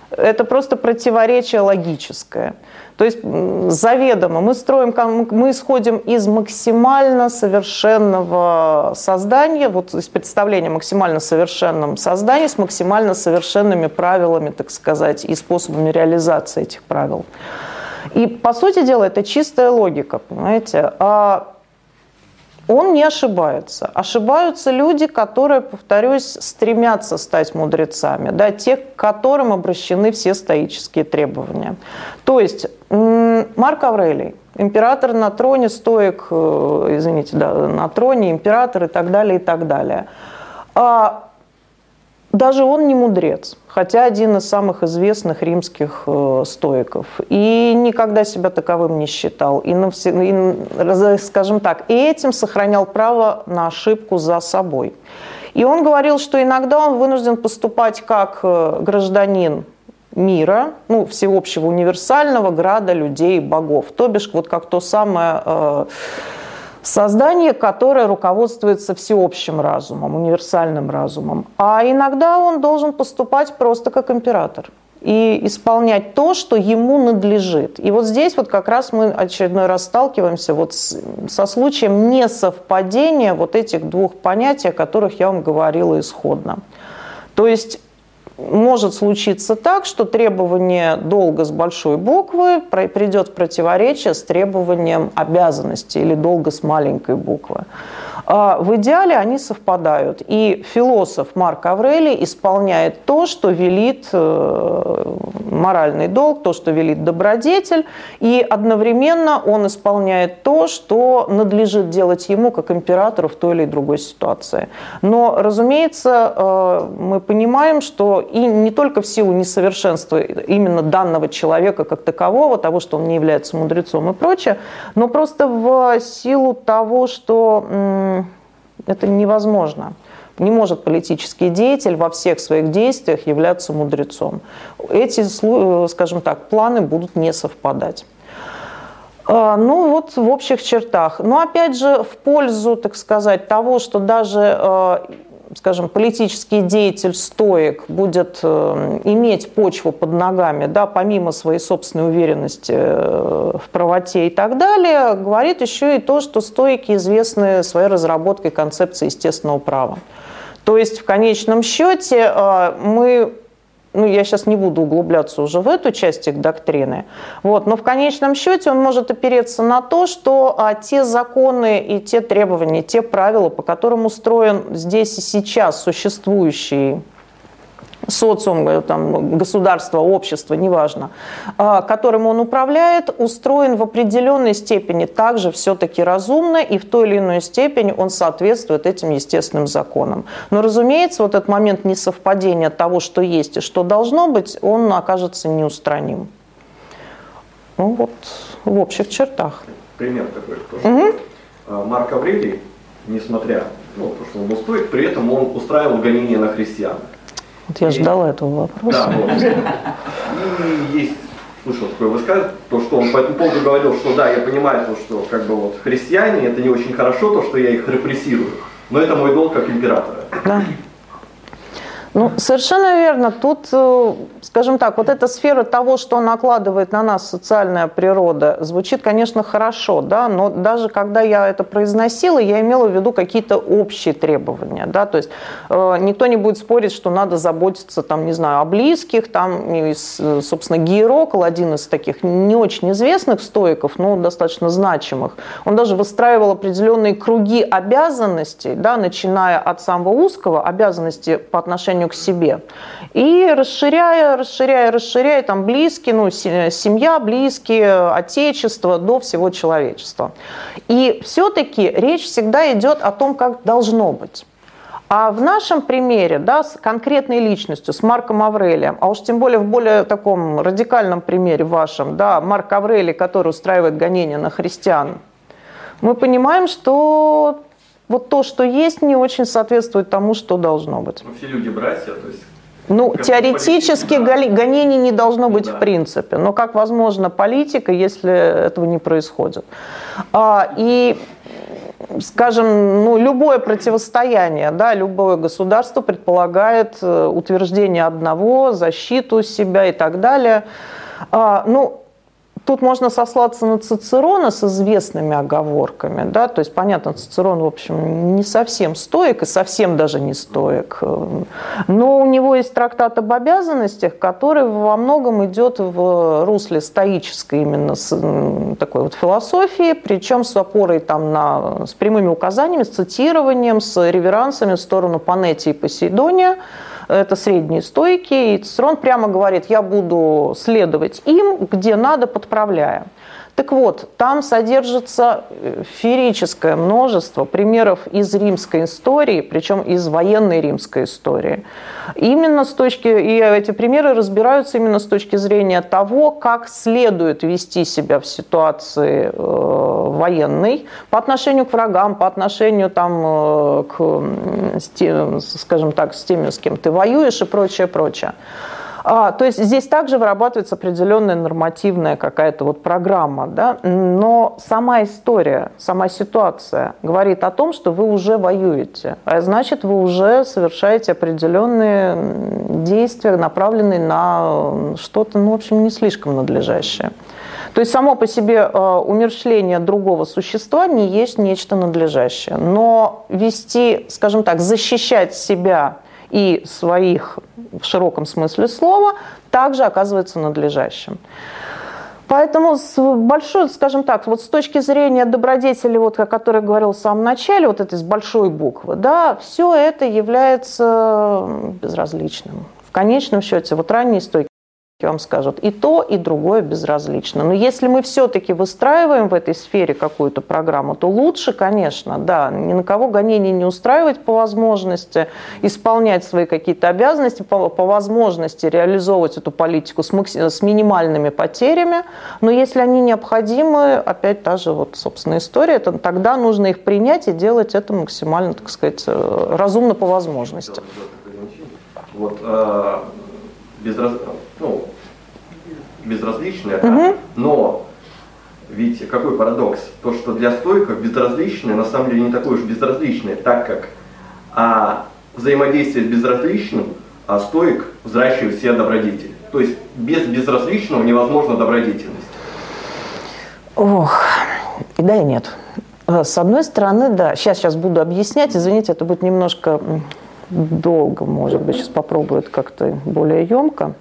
Это просто противоречие логическое. То есть заведомо мы строим, мы исходим из максимально совершенного создания, вот из представления максимально совершенном создании с максимально совершенными правилами, так сказать, и способами реализации этих правил. И, по сути дела, это чистая логика, понимаете? А он не ошибается. Ошибаются люди, которые, повторюсь, стремятся стать мудрецами, да, те, к которым обращены все стоические требования. То есть Марк Аврелий, император на троне, стоек, э, извините, да, на троне, император и так далее, и так далее. А даже он не мудрец, хотя один из самых известных римских э, стоиков. И никогда себя таковым не считал. И, навсе, и, скажем так, и этим сохранял право на ошибку за собой. И он говорил, что иногда он вынужден поступать как э, гражданин мира, ну, всеобщего универсального града людей, богов. То бишь, вот как то самое... Э, Создание, которое руководствуется всеобщим разумом, универсальным разумом. А иногда он должен поступать просто как император и исполнять то, что ему надлежит. И вот здесь вот как раз мы очередной раз сталкиваемся вот с, со случаем несовпадения вот этих двух понятий, о которых я вам говорила исходно. То есть может случиться так, что требование долга с большой буквы придет в противоречие с требованием обязанности или долга с маленькой буквы. А в идеале они совпадают. И философ Марк Аврелий исполняет то, что велит э, моральный долг, то, что велит добродетель, и одновременно он исполняет то, что надлежит делать ему как императору в той или другой ситуации. Но, разумеется, э, мы понимаем, что и не только в силу несовершенства именно данного человека как такового, того, что он не является мудрецом и прочее, но просто в силу того, что это невозможно. Не может политический деятель во всех своих действиях являться мудрецом. Эти, э, скажем так, планы будут не совпадать. А, ну вот в общих чертах. Но опять же в пользу, так сказать, того, что даже э, скажем, политический деятель стоек будет э, иметь почву под ногами, да, помимо своей собственной уверенности э, в правоте и так далее, говорит еще и то, что стоики известны своей разработкой концепции естественного права. То есть в конечном счете э, мы ну, я сейчас не буду углубляться уже в эту часть их доктрины, вот, но в конечном счете он может опереться на то, что а, те законы и те требования, те правила, по которым устроен здесь и сейчас существующий социум, э, там, государство, общество, неважно, а, которым он управляет, устроен в определенной степени также все-таки разумно, и в той или иной степени он соответствует этим естественным законам. Но, разумеется, вот этот момент несовпадения того, что есть и что должно быть, он окажется неустраним. Ну вот, в общих чертах. Пример такой. Угу. Марк Аврелий, несмотря ну, то, что он был стоит, при этом он устраивал гонения на христиан. Вот я ждала этого вопроса. Да, вот. И есть, слышал такое высказывание, то, что он по этому поводу говорил, что да, я понимаю, то, что как бы вот христиане, это не очень хорошо, то, что я их репрессирую, но это мой долг как императора. Да. Ну, совершенно верно. Тут, э, скажем так, вот эта сфера того, что накладывает на нас социальная природа, звучит, конечно, хорошо, да, но даже когда я это произносила, я имела в виду какие-то общие требования, да, то есть э, никто не будет спорить, что надо заботиться, там, не знаю, о близких, там, и, собственно, Гейрокл, один из таких не очень известных стоиков, но достаточно значимых, он даже выстраивал определенные круги обязанностей, да, начиная от самого узкого, обязанности по отношению к себе. И расширяя, расширяя, расширяя, там близкие, ну, семья, близкие, отечество, до всего человечества. И все-таки речь всегда идет о том, как должно быть. А в нашем примере, да, с конкретной личностью, с Марком Аврелием, а уж тем более в более таком радикальном примере вашем, да, Марк Аврелий, который устраивает гонения на христиан, мы понимаем, что вот то, что есть, не очень соответствует тому, что должно быть. Ну, все люди братья, то есть ну, теоретически да. гонений не должно быть да. в принципе. Но как возможно политика, если этого не происходит? А, и, скажем, ну, любое противостояние, да, любое государство предполагает э, утверждение одного, защиту себя и так далее. А, ну, Тут можно сослаться на Цицерона с известными оговорками, да, то есть, понятно, Цицерон, в общем, не совсем стоек и совсем даже не стоек, но у него есть трактат об обязанностях, который во многом идет в русле стоической именно такой вот философии, причем с опорой там на, с прямыми указаниями, с цитированием, с реверансами в сторону Панетии и Посейдония, это средние стойки, и Цицерон прямо говорит, я буду следовать им, где надо, подправляя. Так вот, там содержится э, феерическое множество примеров из римской истории, причем из военной римской истории. Именно с точки, и эти примеры разбираются именно с точки зрения того, как следует вести себя в ситуации э, военной по отношению к врагам, по отношению там, э, к, с тем, скажем так, с теми, с кем ты воюешь и прочее, прочее. А, то есть здесь также вырабатывается определенная нормативная какая-то вот программа, да? но сама история, сама ситуация говорит о том, что вы уже воюете, а значит вы уже совершаете определенные действия, направленные на что-то, ну, в общем, не слишком надлежащее. То есть само по себе э, умерщвление другого существа не есть нечто надлежащее. Но вести, скажем так, защищать себя и своих в широком смысле слова также оказывается надлежащим. Поэтому с большой, скажем так, вот с точки зрения добродетели, вот, о которой я говорил в самом начале, вот этой с большой буквы, да, все это является безразличным. В конечном счете, вот ранние стойки вам скажут, и то, и другое безразлично. Но если мы все-таки выстраиваем в этой сфере какую-то программу, то лучше, конечно, да, ни на кого гонений не устраивать по возможности, исполнять свои какие-то обязанности, по, по возможности реализовывать эту политику с, с минимальными потерями. Но если они необходимы, опять та же вот, собственно, история, то тогда нужно их принять и делать это максимально, так сказать, э, разумно по возможности. Вот, э, безраз... ну, безразличное, угу. да? но видите, какой парадокс, то, что для стойков безразличное на самом деле не такое уж безразличное, так как а, взаимодействие с безразличным, а стоик взращивает все добродетели. То есть без безразличного невозможна добродетельность. Ох, и да, и нет. С одной стороны, да, сейчас, сейчас буду объяснять, извините, это будет немножко долго, может быть, сейчас попробую это как-то более емко.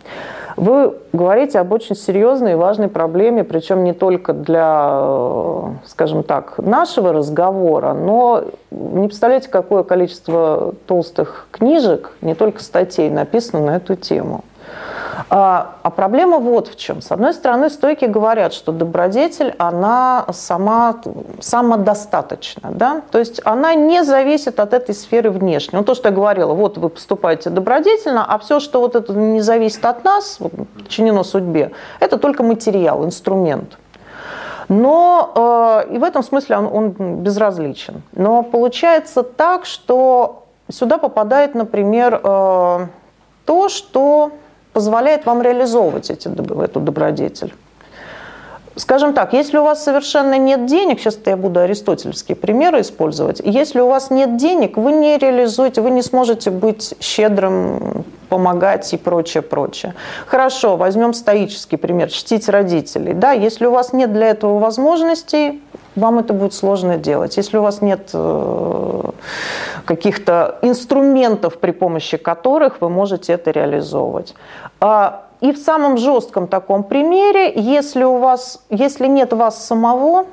Вы говорите об очень серьезной и важной проблеме, причем не только для, э, скажем так, нашего разговора, но не представляете, какое количество толстых книжек, не только статей, написано на эту тему. А, а проблема вот в чем. С одной стороны, стойки говорят, что добродетель, она сама самодостаточна. Да? То есть она не зависит от этой сферы внешней. Ну, то, что я говорила, вот вы поступаете добродетельно, а все, что вот это не зависит от нас, подчинено судьбе, это только материал, инструмент. Но э, и в этом смысле он, он безразличен. Но получается так, что сюда попадает, например, э, то, что позволяет вам реализовывать эти, эту добродетель. Скажем так, если у вас совершенно нет денег, сейчас я буду аристотельские примеры использовать, если у вас нет денег, вы не реализуете, вы не сможете быть щедрым, помогать и прочее, прочее. Хорошо, возьмем стоический пример, чтить родителей. Да, если у вас нет для этого возможностей, вам это будет сложно делать. Если у вас нет э, каких-то инструментов, при помощи которых вы можете это реализовывать. А, и в самом жестком таком примере, если у вас, если нет вас самого,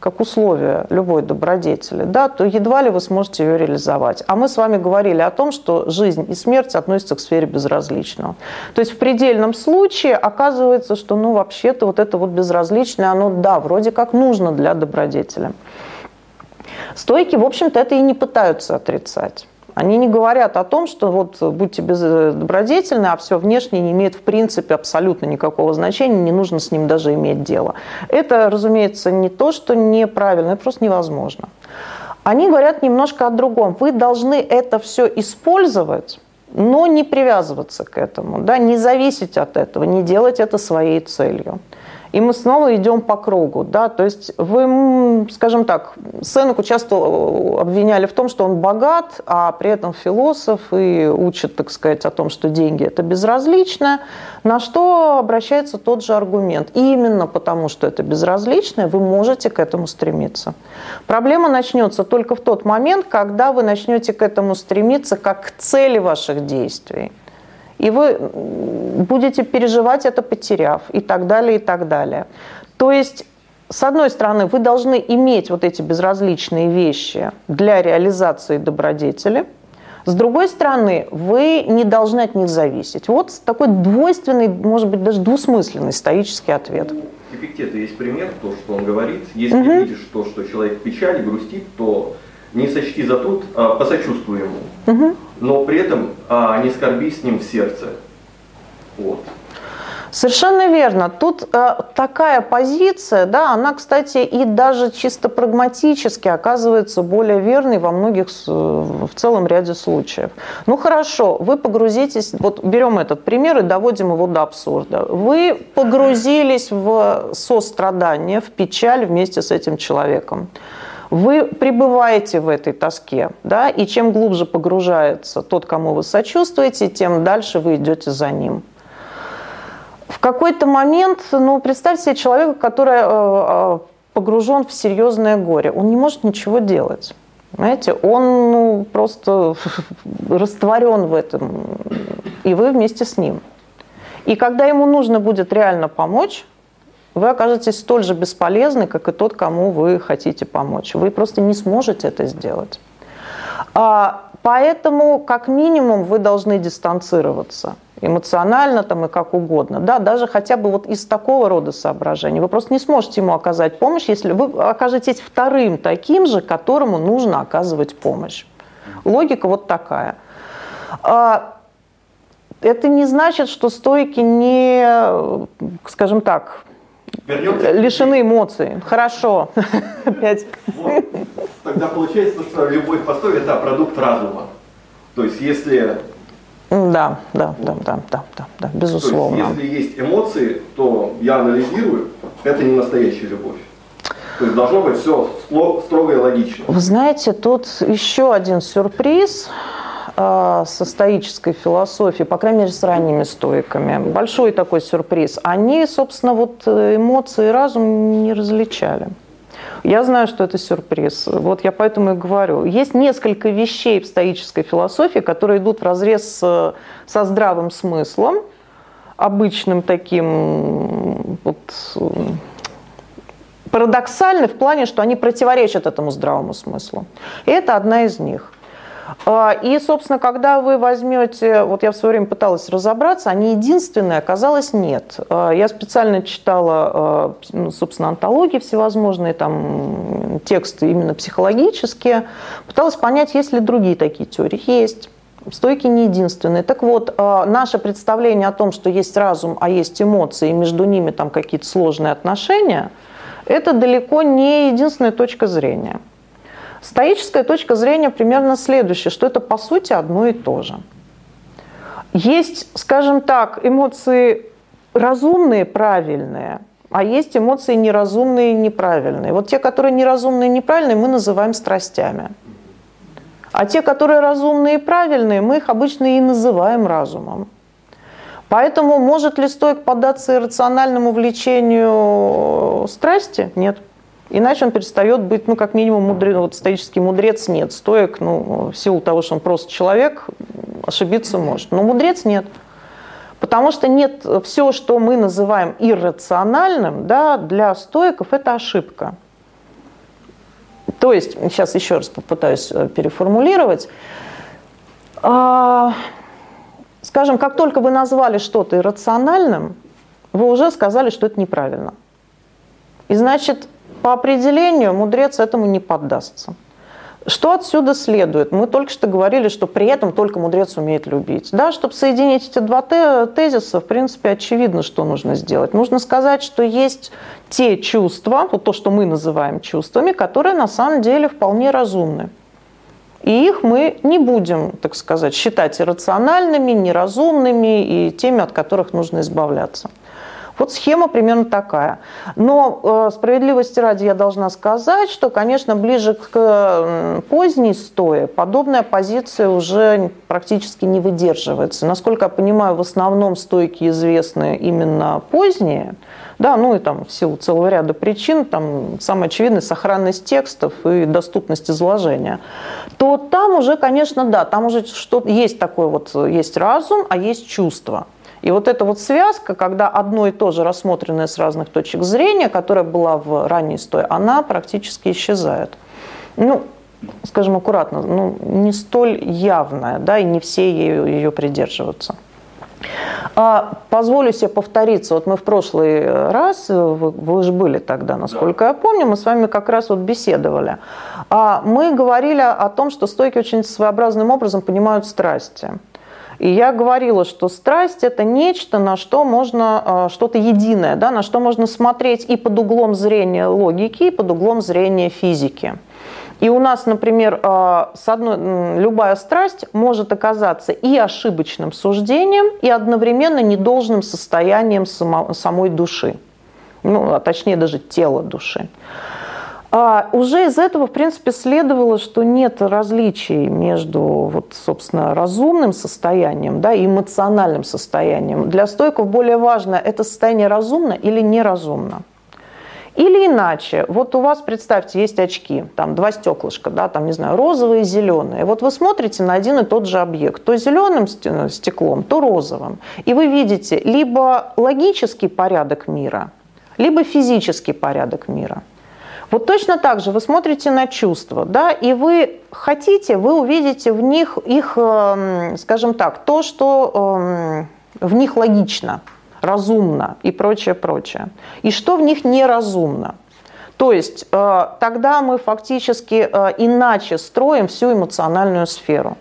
как условие любой добродетели, да, то едва ли вы сможете ее реализовать. А мы с вами говорили о том, что жизнь и смерть относятся к сфере безразличного. То есть в предельном случае оказывается, что ну вообще-то вот это вот безразличное, оно да, вроде как нужно для добродетеля. Стойки, в общем-то, это и не пытаются отрицать. Они не говорят о том, что вот будьте добродетельны, а все внешнее не имеет в принципе абсолютно никакого значения, не нужно с ним даже иметь дело. Это, разумеется, не то, что неправильно, это просто невозможно. Они говорят немножко о другом. Вы должны это все использовать, но не привязываться к этому, да, не зависеть от этого, не делать это своей целью. И мы снова идем по кругу. Да? То есть вы, скажем так, Сенеку часто э, обвиняли в том, что он богат, а при этом философ и учит, так сказать, о том, что деньги – это безразлично, на что обращается тот же аргумент. И именно потому, что это безразлично, вы можете к этому стремиться. Проблема начнется только в тот момент, когда вы начнете к этому стремиться как к цели ваших действий и вы будете переживать это, потеряв, и так далее, и так далее. То есть, с одной стороны, вы должны иметь вот эти безразличные вещи для реализации добродетели, с другой стороны, вы не должны от них зависеть. Вот такой двойственный, может быть, даже двусмысленный стоический ответ. У Эпиктета есть пример, то, что он говорит. Если угу. видишь то, что человек в печали, грустит, то не сочти за тут, а посочувствуй ему. Угу. Но при этом а, не скорби с ним в сердце. Вот. Совершенно верно. Тут э, такая позиция, да, она, кстати, и даже чисто прагматически оказывается более верной во многих, в целом ряде случаев. Ну хорошо, вы погрузитесь, вот берем этот пример и доводим его до абсурда. Вы погрузились в сострадание, в печаль вместе с этим человеком вы пребываете в этой тоске, да, и чем глубже погружается тот, кому вы сочувствуете, тем дальше вы идете за ним. В какой-то момент, ну, представьте себе человека, который э, э, погружен в серьезное горе, он не может ничего делать. Знаете, он ну, просто растворен в этом, и вы вместе с ним. И когда ему нужно будет реально помочь, вы окажетесь столь же бесполезны, как и тот, кому вы хотите помочь. Вы просто не сможете это сделать. А, поэтому, как минимум, вы должны дистанцироваться эмоционально там и как угодно. Да, даже хотя бы вот из такого рода соображений. Вы просто не сможете ему оказать помощь, если вы окажетесь вторым таким же, которому нужно оказывать помощь. Логика вот такая. А, это не значит, что стойки не, скажем так, Вернемся лишены эмоций. Хорошо. Опять. Вот. Тогда получается, что любовь по основе это продукт разума. То есть если да, да, да, да, да, да, да, безусловно. То есть, если есть эмоции, то я анализирую, это не настоящая любовь. То есть должно быть все строго и логично. Вы знаете, тут еще один сюрприз. А, со стоической философией, по крайней мере, с ранними стоиками. Большой такой сюрприз. Они, собственно, вот э, эмоции и разум не различали. Я знаю, что это сюрприз. Вот я поэтому и говорю. Есть несколько вещей в стоической философии, которые идут в разрез со здравым смыслом, обычным таким вот, парадоксальны в плане, что они противоречат этому здравому смыслу. И это одна из них. А, и, собственно, когда вы возьмете, вот я в свое время пыталась разобраться, они единственные, оказалось, нет. А, я специально читала, а, ну, собственно, антологии всевозможные, там, тексты именно психологические, пыталась понять, есть ли другие такие теории. Есть. Стойки не единственные. Так вот, наше представление о том, что есть разум, а есть эмоции, и между ними там какие-то сложные отношения, это далеко не единственная точка зрения. Стоическая точка зрения примерно следующая, что это по сути одно и то же. Есть, скажем так, эмоции разумные, правильные, а есть эмоции неразумные неправильные. Вот те, которые неразумные неправильные, мы называем страстями. А те, которые разумные и правильные, мы их обычно и называем разумом. Поэтому может ли стоик поддаться иррациональному влечению страсти? Нет. Иначе он перестает быть, ну, как минимум, мудрец, вот стоический мудрец нет. Стоек, ну, в силу того, что он просто человек, ошибиться может. Но мудрец нет. Потому что нет, все, что мы называем иррациональным, да, для стоиков это ошибка. То есть, сейчас еще раз попытаюсь э, переформулировать. А, скажем, как только вы назвали что-то иррациональным, вы уже сказали, что это неправильно. И значит, по определению мудрец этому не поддастся. Что отсюда следует? Мы только что говорили, что при этом только мудрец умеет любить. Да, чтобы соединить эти два тезиса, в принципе, очевидно, что нужно сделать. Нужно сказать, что есть те чувства, вот то, что мы называем чувствами, которые на самом деле вполне разумны. И их мы не будем, так сказать, считать иррациональными, неразумными и теми, от которых нужно избавляться. Вот схема примерно такая. Но э, справедливости ради я должна сказать, что, конечно, ближе к поздней стое подобная позиция уже практически не выдерживается. Насколько я понимаю, в основном стойки известны именно поздние, да, ну и там в силу целого ряда причин, там самое очевидное сохранность текстов и доступность изложения, то там уже, конечно, да, там уже что есть такое вот, есть разум, а есть чувство. И вот эта вот связка, когда одно и то же рассмотренное с разных точек зрения, которая была в ранней стой, она практически исчезает. Ну, скажем аккуратно, ну, не столь явная, да, и не все ее, ее придерживаются. А, позволю себе повториться. Вот мы в прошлый раз, вы, вы же были тогда, насколько да. я помню, мы с вами как раз вот беседовали. А мы говорили о том, что стойки очень своеобразным образом понимают страсти. И я говорила, что страсть это нечто, на что можно, а, что-то единое, да, на что можно смотреть и под углом зрения логики, и под углом зрения физики. И у нас, например, а, с одной, любая страсть может оказаться и ошибочным суждением, и одновременно недолжным состоянием самой души. Ну, а точнее даже тела души. А уже из этого, в принципе, следовало, что нет различий между, вот, собственно, разумным состоянием да, и эмоциональным состоянием. Для стойков более важно, это состояние разумно или неразумно. Или иначе, вот у вас, представьте, есть очки, там два стеклышка, да, там, не знаю, розовые и зеленые. Вот вы смотрите на один и тот же объект, то зеленым стеклом, то розовым. И вы видите либо логический порядок мира, либо физический порядок мира. Вот точно так же вы смотрите на чувства, да, и вы хотите, вы увидите в них их, эм, скажем так, то, что эм, в них логично, разумно и прочее, прочее. И что в них неразумно. То есть э, тогда мы фактически э, иначе строим всю эмоциональную сферу.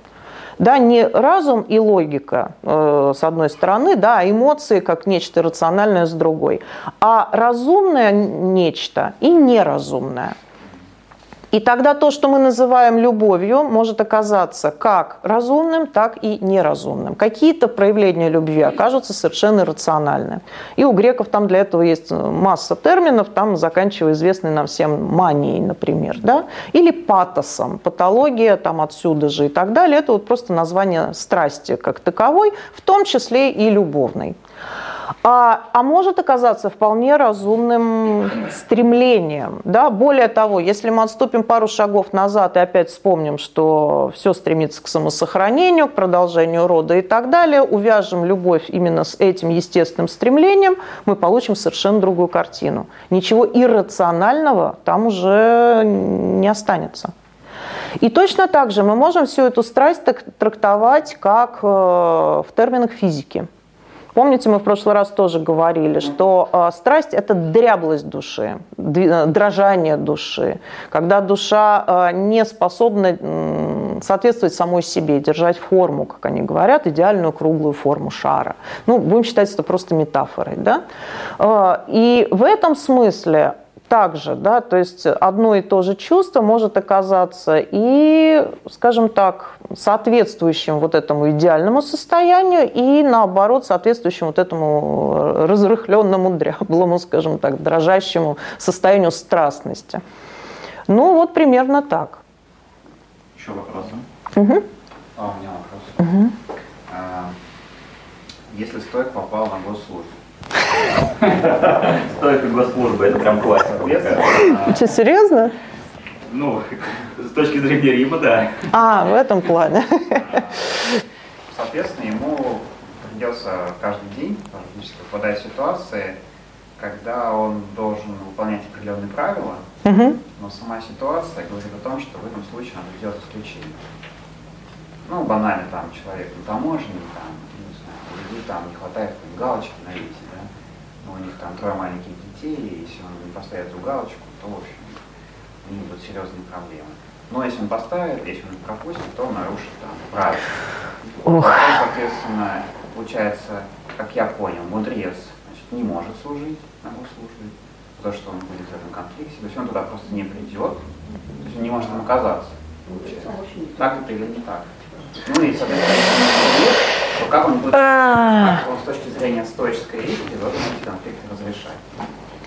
Да, не разум и логика э, с одной стороны, да, а эмоции как нечто рациональное с другой, а разумное нечто и неразумное – и тогда то, что мы называем любовью, может оказаться как разумным, так и неразумным. Какие-то проявления любви окажутся совершенно рациональны. И у греков там для этого есть масса терминов, там заканчивая известной нам всем манией, например, да? или патосом, патология там отсюда же и так далее. Это вот просто название страсти как таковой, в том числе и любовной. А, а может оказаться вполне разумным стремлением. Да? Более того, если мы отступим пару шагов назад и опять вспомним, что все стремится к самосохранению, к продолжению рода и так далее, увяжем любовь именно с этим естественным стремлением, мы получим совершенно другую картину. Ничего иррационального там уже не останется. И точно так же мы можем всю эту страсть трактовать как э, в терминах физики. Помните, мы в прошлый раз тоже говорили, что э, страсть – это дряблость души, э, дрожание души, когда душа э, не способна э, соответствовать самой себе, держать форму, как они говорят, идеальную круглую форму шара. Ну, будем считать это просто метафорой. Да? Э, и в этом смысле также, да, то есть одно и то же чувство может оказаться и, скажем так, соответствующим вот этому идеальному состоянию и, наоборот, соответствующим вот этому разрыхленному, дряблому, скажем так, дрожащему состоянию страстности. Ну, вот примерно так. Еще вопросы? Угу. А, у меня вопрос. Угу. А, если стоек попал на госслужбу, Стойка госслужбы, это прям классика. Что, серьезно? Ну, с точки зрения Рима, да. А, в этом плане. Соответственно, ему придется каждый день практически попадать в ситуации, когда он должен выполнять определенные правила, угу. но сама ситуация говорит о том, что в этом случае надо сделать исключение. Ну, банально, там, человек на таможне, там, не знаю, у там не хватает галочки на весе, у них там трое маленьких детей, и если он не поставит эту галочку, то, в общем, у них будут серьезные проблемы. Но если он поставит, если он пропустит, то он нарушит там правила. Ох. соответственно, получается, как я понял, мудрец значит, не может служить на госслужбе, потому что он будет в этом конфликте, то есть он туда просто не придет, то есть он не может там оказаться. Получается. Так это или не так? Ну и, соответственно, то как он будет, А. как он с точки зрения стоической этики должен эти конфликты разрешать?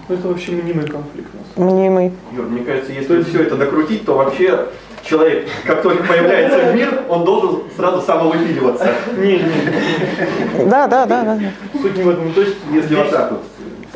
Ну, это вообще мнимый конфликт. Мнимый. Юр, мне кажется, если все это докрутить, то вообще человек, как только появляется в мир, он должен сразу самовыпиливаться. Не, не. Да, да, да, да. Суть не в этом. То есть, Если вот так вот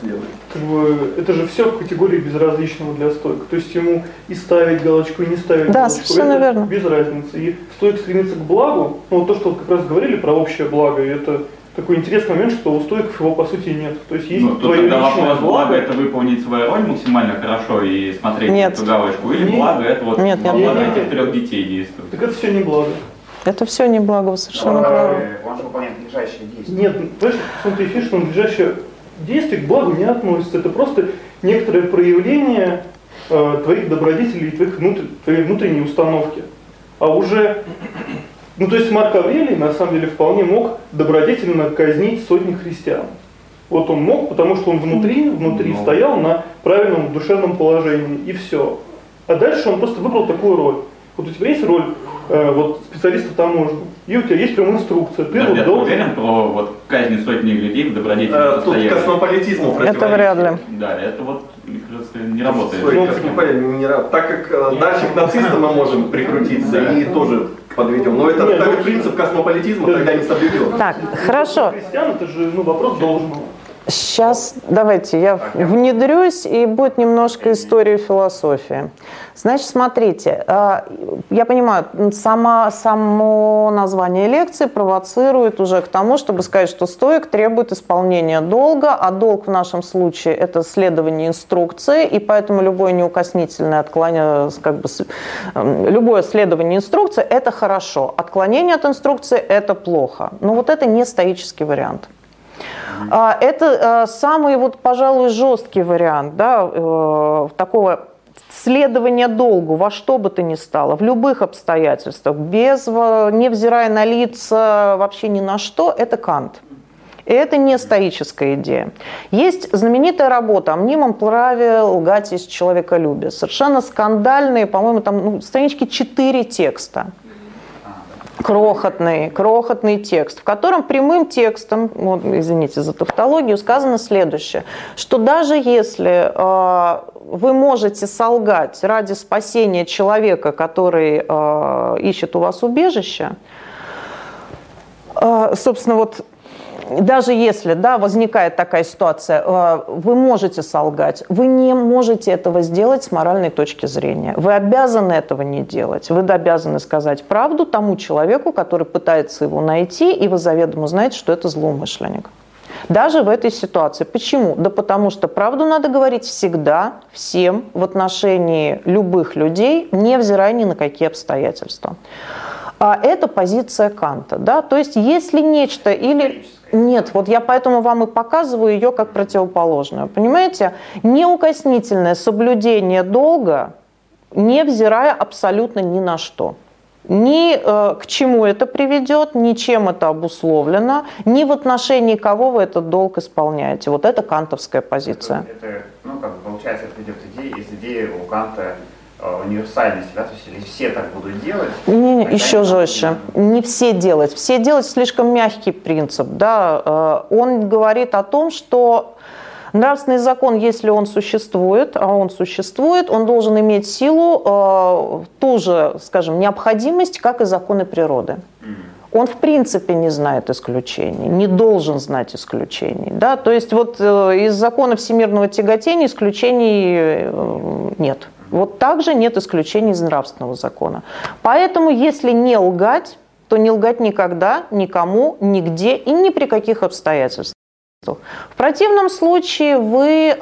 следует. Как бы, это же все в категории безразличного для стойка. То есть ему и ставить галочку, и не ставить Да, галочку. совершенно это верно. без разницы. И стойк стремится к благу, ну вот то, что вот как раз говорили про общее благо, и это такой интересный момент, что у стойков его по сути нет. То есть есть Ну, твое тогда личное вопрос, благо благо, это выполнить свою роль максимально хорошо и смотреть Нет. эту галочку, или Нет. благо это вот Нет, нет, благо нет. этих трех детей действует. так это все не благо. Это все не благо, совершенно Он, правы. э, он же выполняет надлежащие действия. Нет, понимаешь, в том-то и фишка, что надлежащее действие к благу не относится. Это просто некоторое проявление э, твоих добродетелей и твоих внутр- твоей внутренней установки. А уже, ну то есть Марк Аврелий на самом деле вполне мог добродетельно казнить сотни христиан. Вот он мог, потому что он внутри, внутри Ну. стоял на правильном душевном положении, и все. А дальше он просто выбрал такую роль. Вот у тебя есть роль э, вот, специалиста таможни, и у тебя есть прям инструкция. Ты Да, вот я должен уверен про вот казни сотни людей в добродетельном Э, Тут космополитизму Это вряд ли. Да, это вот, кажется, не работает. Стой, космополитизм не ра- Так как э, дальше к нацистам мы можем прикрутиться и тоже подведем. Но это Нет, так ну, принцип космополитизма да. тогда не соблюден. Так, хорошо. Христиан это же ну, вопрос должного. Сейчас давайте я внедрюсь, и будет немножко истории философии. Значит, смотрите, э, я понимаю, сама, само название лекции провоцирует уже к тому, чтобы сказать, что стоик требует исполнения долга, а долг в нашем случае – это следование инструкции, и поэтому любое неукоснительное отклонение, как бы, с- э, любое следование инструкции – это хорошо, отклонение от инструкции – это плохо. Но вот это не стоический вариант. А, Это э, самый, вот, пожалуй, жесткий вариант да, э, такого следования долгу во что бы то ни стало, в любых обстоятельствах, без, во- невзирая на лица, вообще ни на что, это Кант. И это не стоическая идея. Есть знаменитая работа о мнимом праве лгать из человеколюбия. Совершенно скандальные, по-моему, там ну, странички 4 текста крохотный, крохотный текст, в котором прямым текстом, вот, извините за тавтологию, сказано следующее, что даже если э, вы можете солгать ради спасения человека, который э, ищет у вас убежище, э, собственно, вот даже если да, возникает такая ситуация, э, вы можете солгать, вы не можете этого сделать с моральной точки зрения. Вы обязаны этого не делать. Вы обязаны сказать правду тому человеку, который пытается его найти, и вы заведомо знаете, что это злоумышленник. Даже в этой ситуации. Почему? Да потому что правду надо говорить всегда, всем, в отношении любых людей, невзирая ни на какие обстоятельства. А это позиция Канта. Да? То есть если нечто или... Нет, вот я поэтому вам и показываю ее как противоположную. Понимаете? Неукоснительное соблюдение долга, невзирая абсолютно ни на что ни э, к чему это приведет, ни чем это обусловлено, ни в отношении кого вы этот долг исполняете. Вот это кантовская позиция. Это, это ну, как бы получается, это идет идея, из идеи у Канта универсальности, да, то есть если все так будут делать. Не, не, еще жестче. Не все делать. Все делать слишком мягкий принцип. Да? Э, он говорит о том, что Нравственный закон, если он существует, а он существует, он должен иметь силу, э, ту же, скажем, необходимость, как и законы природы. Он в принципе не знает исключений, не должен знать исключений. Да? То есть вот э, из закона всемирного тяготения исключений э, нет. Вот также нет исключений из нравственного закона. Поэтому если не лгать, то не лгать никогда, никому, нигде и ни при каких обстоятельствах. В противном случае вы э,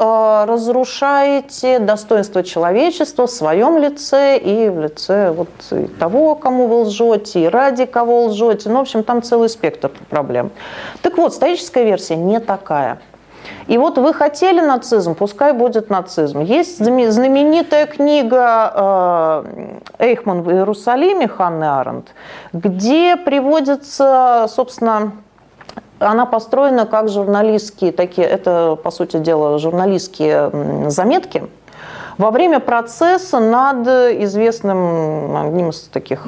разрушаете достоинство человечества в своем лице и в лице вот того, кому вы лжете, и ради кого лжете. Ну, в общем, там целый спектр проблем. Так вот, стоическая версия не такая. И вот вы хотели нацизм, пускай будет нацизм. Есть знаменитая книга э, Эйхман в Иерусалиме Ханны Аренд, где приводится, собственно, она построена как журналистские такие, это, по сути дела, журналистские заметки во время процесса над известным одним из таких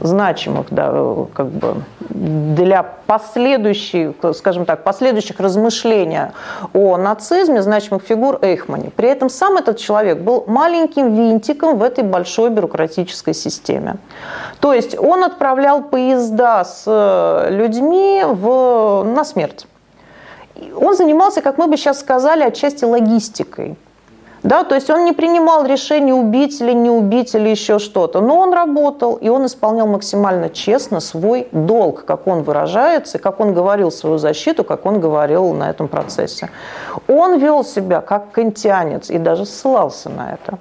значимых, да, как бы для последующих, скажем так, последующих размышлений о нацизме значимых фигур Эйхмане. При этом сам этот человек был маленьким винтиком в этой большой бюрократической системе. То есть он отправлял поезда с э, людьми в, на смерть. Он занимался, как мы бы сейчас сказали, отчасти логистикой. Да, то есть он не принимал решение убить или не убить или еще что-то, но он работал, и он исполнял максимально честно свой долг, как он выражается, как он говорил свою защиту, как он говорил на этом процессе. Он вел себя как кантианец и даже ссылался на это.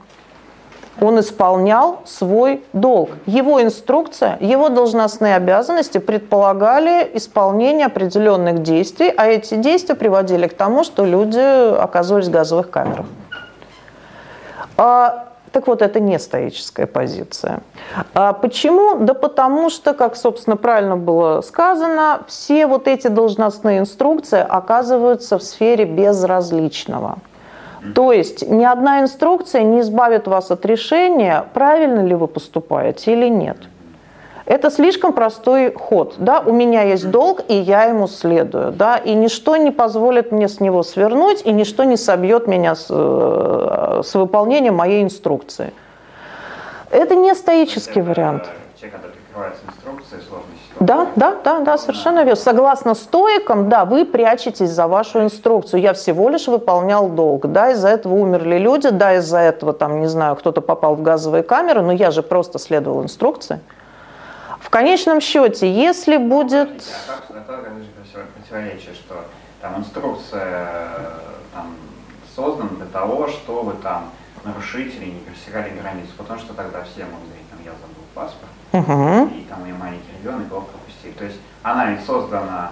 Он исполнял свой долг. Его инструкция, его должностные обязанности предполагали исполнение определенных действий, а эти действия приводили к тому, что люди оказывались в газовых камерах. А, так вот, это не стоическая позиция. А почему? Да потому что, как, собственно, правильно было сказано, все вот эти должностные инструкции оказываются в сфере безразличного. То есть ни одна инструкция не избавит вас от решения, правильно ли вы поступаете или нет. Это слишком простой ход. Да? У меня есть долг, и я ему следую. Да? И ничто не позволит мне с него свернуть, и ничто не собьет меня с, э, с выполнением моей инструкции. Это не стоический вариант. Человек, который прикрывается инструкцией, да, да, да, да, совершенно верно. Согласно стоикам, да, вы прячетесь за вашу инструкцию. Я всего лишь выполнял долг. Да, из-за этого умерли люди, да, из-за этого, там, не знаю, кто-то попал в газовые камеры, но я же просто следовал инструкции. В конечном счете, если будет... А противоречие, что там инструкция там, создана для того, чтобы там нарушители не пересекали границу, потому что тогда все могут говорить, там, я забыл паспорт, угу. и там меня маленький ребенок его пропустили. То есть она ведь создана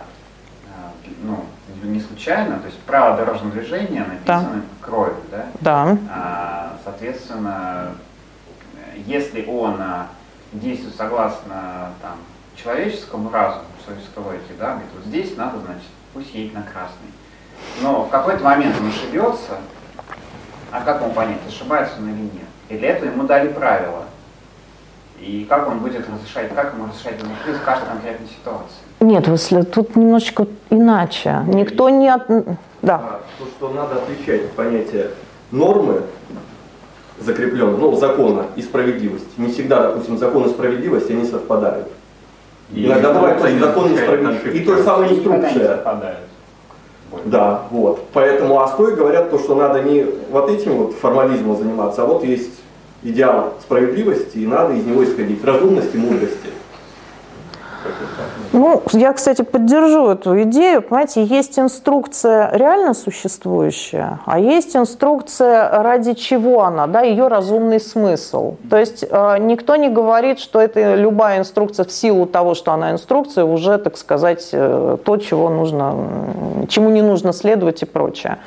э, ну, не случайно, то есть право дорожного движения написано да. кровью, да? Да. А, соответственно, если он действует согласно там, человеческому разуму, логике, да, говорит, вот здесь надо, значит, пусть едет на красный. Но в какой-то момент он ошибется, а как ему понять, ошибается он или нет? И для этого ему дали правила. И как он будет разрешать, как ему разрешать конфликт в каждой конкретной ситуации? Нет, Василий, тут немножечко иначе. Никто не... От... Да. А, то, что надо отличать понятие нормы закреплено, ну, закона и справедливости. Не всегда, допустим, закон и справедливость, они совпадают. И Иногда бывает очень закон не несправедлив. ошибки. И то же самое инструкция. Да, вот. Поэтому Астой говорят то, что надо не вот этим вот формализмом заниматься, а вот есть идеал справедливости, и надо из него исходить. Разумности, мудрости. Ну, я, кстати, поддержу эту идею. Понимаете, есть инструкция реально существующая, а есть инструкция, ради чего она, да, ее разумный смысл. То есть э, никто не говорит, что это любая инструкция в силу того, что она инструкция, уже, так сказать, э, то, чего нужно, чему не нужно следовать и прочее.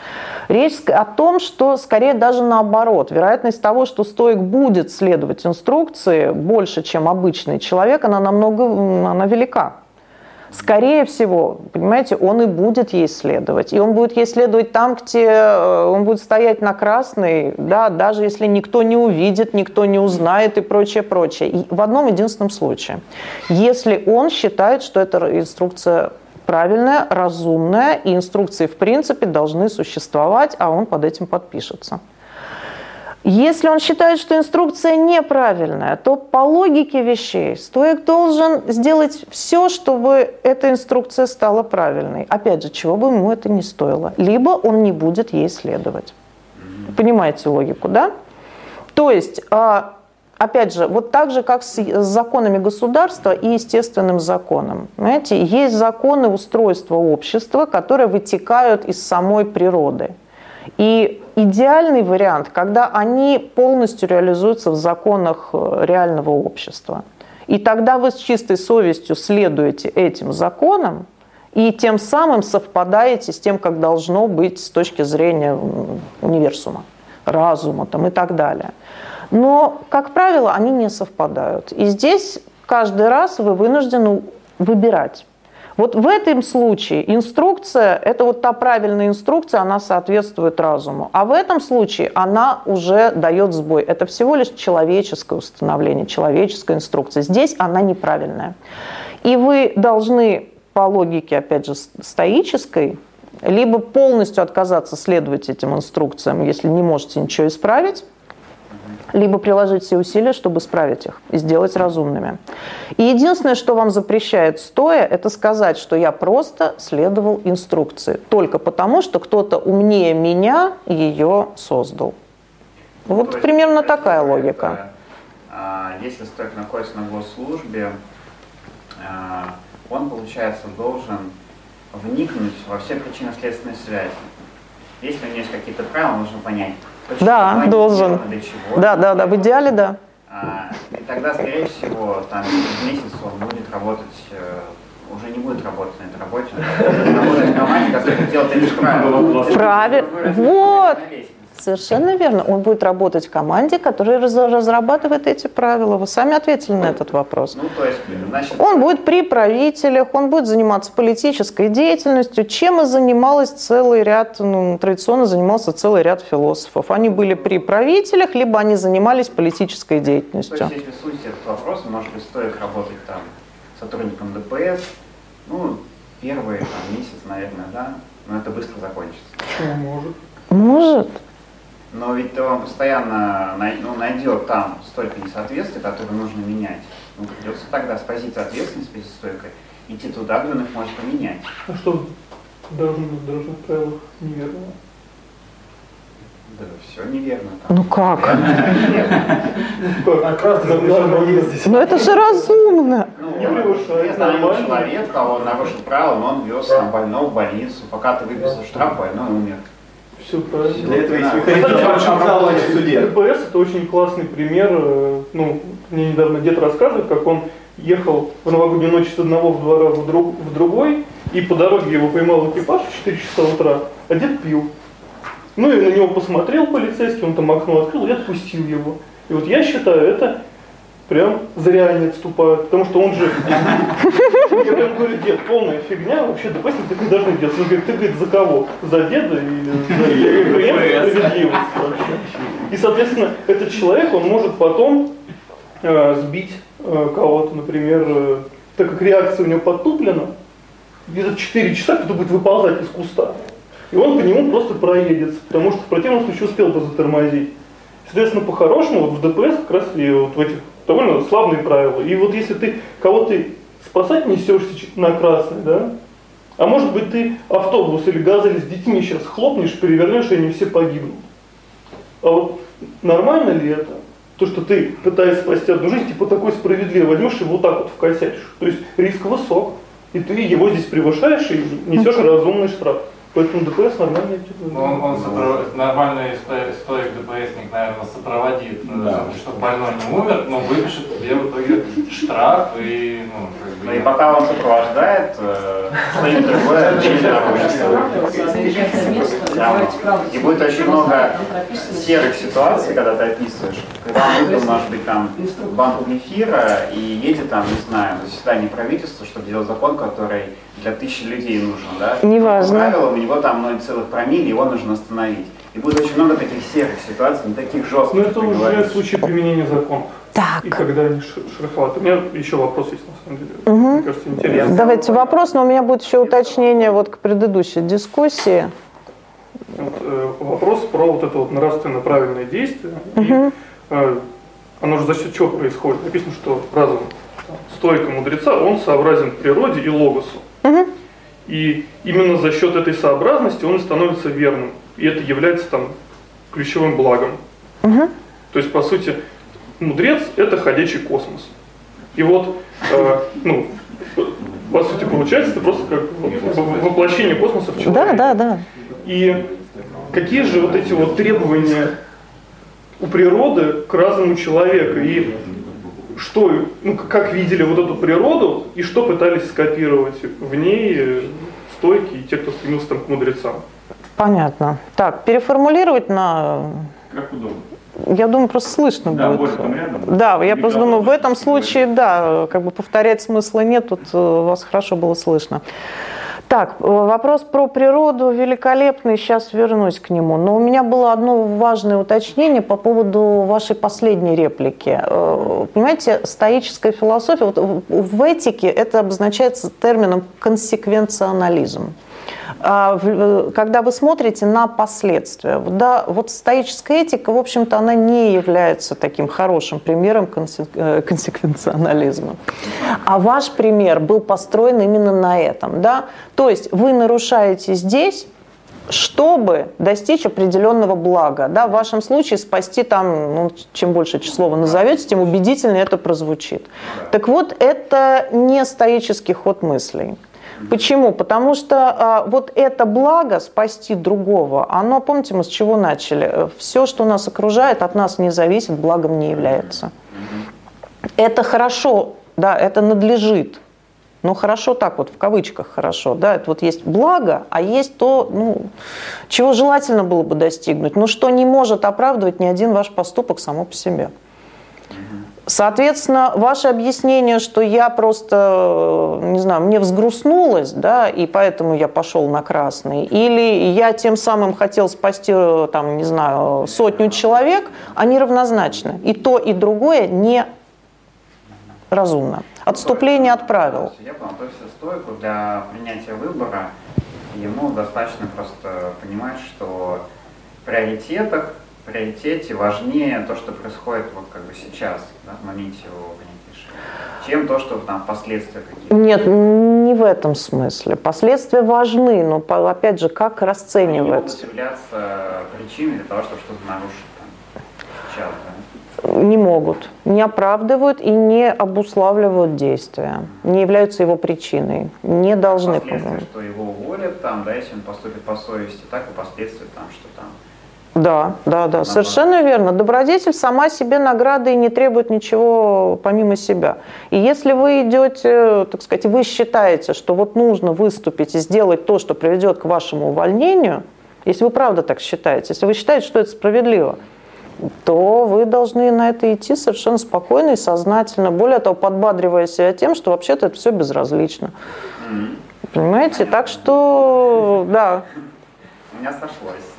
Речь о том, что скорее даже наоборот. Вероятность того, что стоик будет следовать инструкции больше, чем обычный человек, она намного она велика. Скорее всего, понимаете, он и будет ей следовать. И он будет ей следовать там, где э, он будет стоять на красной, да, даже если никто не увидит, никто не узнает и прочее, прочее. И в одном единственном случае. Если он считает, что эта инструкция правильная, разумная, и инструкции в принципе должны существовать, а он под этим подпишется. Если он считает, что инструкция неправильная, то по логике вещей стоик должен сделать все, чтобы эта инструкция стала правильной. Опять же, чего бы ему это не стоило. Либо он не будет ей следовать. Понимаете логику, да? То есть, а, опять же, вот так же, как с с законами государства и естественным законом. Понимаете, есть законы устройства общества, которые вытекают из самой природы. И идеальный вариант, когда они полностью реализуются в законах э, реального общества. И тогда вы с чистой совестью следуете этим законам, и тем самым совпадаете с тем, как должно быть с точки зрения универсума, разума там, и так далее. Но, как правило, они не совпадают. И здесь каждый раз вы вынуждены выбирать. Вот в этом случае инструкция, это вот та правильная инструкция, она соответствует разуму. А в этом случае она уже дает сбой. Это всего лишь человеческое установление, человеческая инструкция. Здесь она неправильная. И вы должны по логике, опять же, стоической, либо полностью отказаться следовать этим инструкциям, если не можете ничего исправить, либо приложить все усилия, чтобы исправить их и сделать разумными. И единственное, что вам запрещает стоя, это сказать, что я просто следовал инструкции, только потому, что кто-то умнее меня ее создал. Вот То примерно есть, такая это, логика. а, Если стоик находится на госслужбе, а, он, получается, должен вникнуть во все причинно-следственные связи. Если у него есть какие-то правила, нужно понять, почему Да, они должен. сделаны, для чего. Да, да, да, в идеале да. А, И тогда, скорее всего, там месяц он будет работать, э, уже не будет работать на этой работе, он будет работать в команде, которая делает правила. Правильно. Вы Вот. Совершенно верно. Он будет работать в команде, которая раз- разрабатывает эти правила. Вы сами ответили на этот вопрос. Ну, то есть, значит, Он будет при правителях, он будет заниматься политической деятельностью, чем и занималась целый ряд, ну, традиционно занимался целый ряд философов. Они были при правителях, либо они занимались политической То деятельностью. есть, если суть этот вопрос, может быть, стоит работать там сотрудником ДПС, ну, первый там, месяц, наверное, да, но это быстро закончится. Может? Может. Но ведь он постоянно ну, найдет там столько несоответствий, которые нужно менять. Ну, придется тогда с позиции ответственности, с позиции стойкой, идти туда, где он их может поменять. А что должно быть в дорожных правилах неверного? Да, все неверно. Там. Ну как? Ну здесь. Ну это же разумно. Ну, я знаю нормально. человека, он нарушил правила, но он вез там больного в больницу. Пока ты выписал штраф, больной умер. Все правильно. Для этого есть механизм в суде. ДПС это очень классный пример. э, Ну, мне недавно дед рассказывает, как он ехал в новогоднюю ночь с одного в двора в, друг, в другой, и по дороге его поймал экипаж в 4 часа утра, а дед пил. Ну и на него посмотрел полицейский, он там окно открыл и отпустил его. И вот я считаю, это прям зря они отступают, потому что он же... Я прям говорю, дед, полная фигня, вообще ДПС так не должны делать. Он говорит, ты, говорит, за кого? За деда или за «Нет, справедливость вообще. И, соответственно, этот человек, он может потом э, сбить э, кого-то, например, э, так как реакция у него подтуплена, где-то 4 часа кто-то будет выползать из куста. И он по нему просто проедется, потому что в противном случае успел бы затормозить. Соответственно, по-хорошему, вот в ДПС как раз и вот в этих довольно славные правила. И вот если ты кого-то спасать несешься на красный, да? А может быть ты автобус или газель с детьми сейчас хлопнешь, перевернешь, и они все погибнут. А вот нормально ли это? То, что ты пытаешься спасти одну жизнь, типа такой справедливо возьмешь и вот так вот вкосячишь. То есть риск высок. И ты его здесь превышаешь и несешь разумный штраф. Поэтому ДПС нормальный ну, он, он сопров... нормальный стоик ДПСник, наверное, сопроводит, э, да. чтобы больной не умер, но выпишет тебе в итоге штраф и, ну, как бы... Ну и пока он сопровождает, э, что-нибудь другое И будет очень много серых ситуаций, когда ты описываешь. Когда он выпил, может быть, там, банку эфира и едет там, не знаю, на заседание правительства, чтобы делать закон, который для тысячи людей нужен, да? Неважно. По правилам, у него там 0,3 промилле, его нужно остановить. И будет очень много таких серых ситуаций, не таких жестких. Но это уже говоришь. случай применения законов. Так. И когда они шероховаты. У меня еще вопрос есть, на самом деле. Угу. Мне кажется, интересно. Давайте вопрос, но у меня будет еще уточнение вот к предыдущей дискуссии. Вот, э, вопрос про вот это вот нравственно правильное действие. Угу. И, э, оно же за счет чего происходит? Написано, что разум стойка мудреца, он сообразен природе и логосу. Угу. И именно за счет этой сообразности он становится верным. И это является там ключевым благом. Угу. То есть, по сути, мудрец – это ходячий космос. И вот, э, ну, по сути, получается, это просто как воплощение космоса в человека. Да, да, да. И какие же вот эти вот требования у природы к разуму человека? И что, ну, как видели вот эту природу и что пытались скопировать в ней э, стойки и те, кто стремился там к мудрецам. Понятно. Так, переформулировать на... Как удобно. Я думаю, просто слышно да, будет. Рядом. Да, я просто думаю, в этом случае, да, как бы повторять смысла нет, тут э, вас хорошо было слышно. Так, э, вопрос про природу великолепный, сейчас вернусь к нему. Но у меня было одно важное уточнение по поводу вашей последней реплики. Э, понимаете, стоическая философия, вот в этике это обозначается термином консеквенционализм. А, э, когда вы смотрите на последствия. Да, вот стоическая этика, в общем-то, она не является таким хорошим примером э, консеквенционализма. А ваш пример был построен именно на этом. Да? То есть вы нарушаете здесь, чтобы достичь определенного блага. Да, в вашем случае спасти там, ну, чем больше число вы назовете, тем убедительнее это прозвучит. Так вот, это не стоический ход мыслей. Почему? Потому что а, вот это благо спасти другого, оно, помните, мы с чего начали? Все, что нас окружает, от нас не зависит, благом не является. Это хорошо, да, это надлежит. Ну, хорошо так вот, в кавычках хорошо, да, это вот есть благо, а есть то, ну, чего желательно было бы достигнуть, но что не может оправдывать ни один ваш поступок само по себе. Соответственно, ваше объяснение, что я просто, не знаю, мне взгрустнулось, да, и поэтому я пошел на красный, или я тем самым хотел спасти, там, не знаю, сотню человек, они равнозначны. И то, и другое не разумно. Отступление от правил. Я понял, то есть стойку для принятия выбора ему достаточно просто понимать, что в приоритетах приоритете важнее то, что происходит вот как бы сейчас, да, в моменте его принятия решения, чем то, что там последствия какие-то. Нет, не в этом смысле. Последствия важны, но опять же, как расценивать? Они могут являться причиной для того, чтобы что-то нарушить там, сейчас, да? Не могут, не оправдывают и не обуславливают действия, не являются его причиной, не должны. Последствия, что его уволят, там, да, если он поступит по совести, так и последствия, там, что там да, да, да, совершенно верно. Добродетель сама себе награды и не требует ничего помимо себя. И если вы идете, так сказать, вы считаете, что вот нужно выступить и сделать то, что приведет к вашему увольнению, если вы правда так считаете, если вы считаете, что это справедливо, то вы должны на это идти совершенно спокойно и сознательно. Более того, подбадривая себя тем, что вообще-то это все безразлично. Понимаете? Так что, да. У меня сошлось.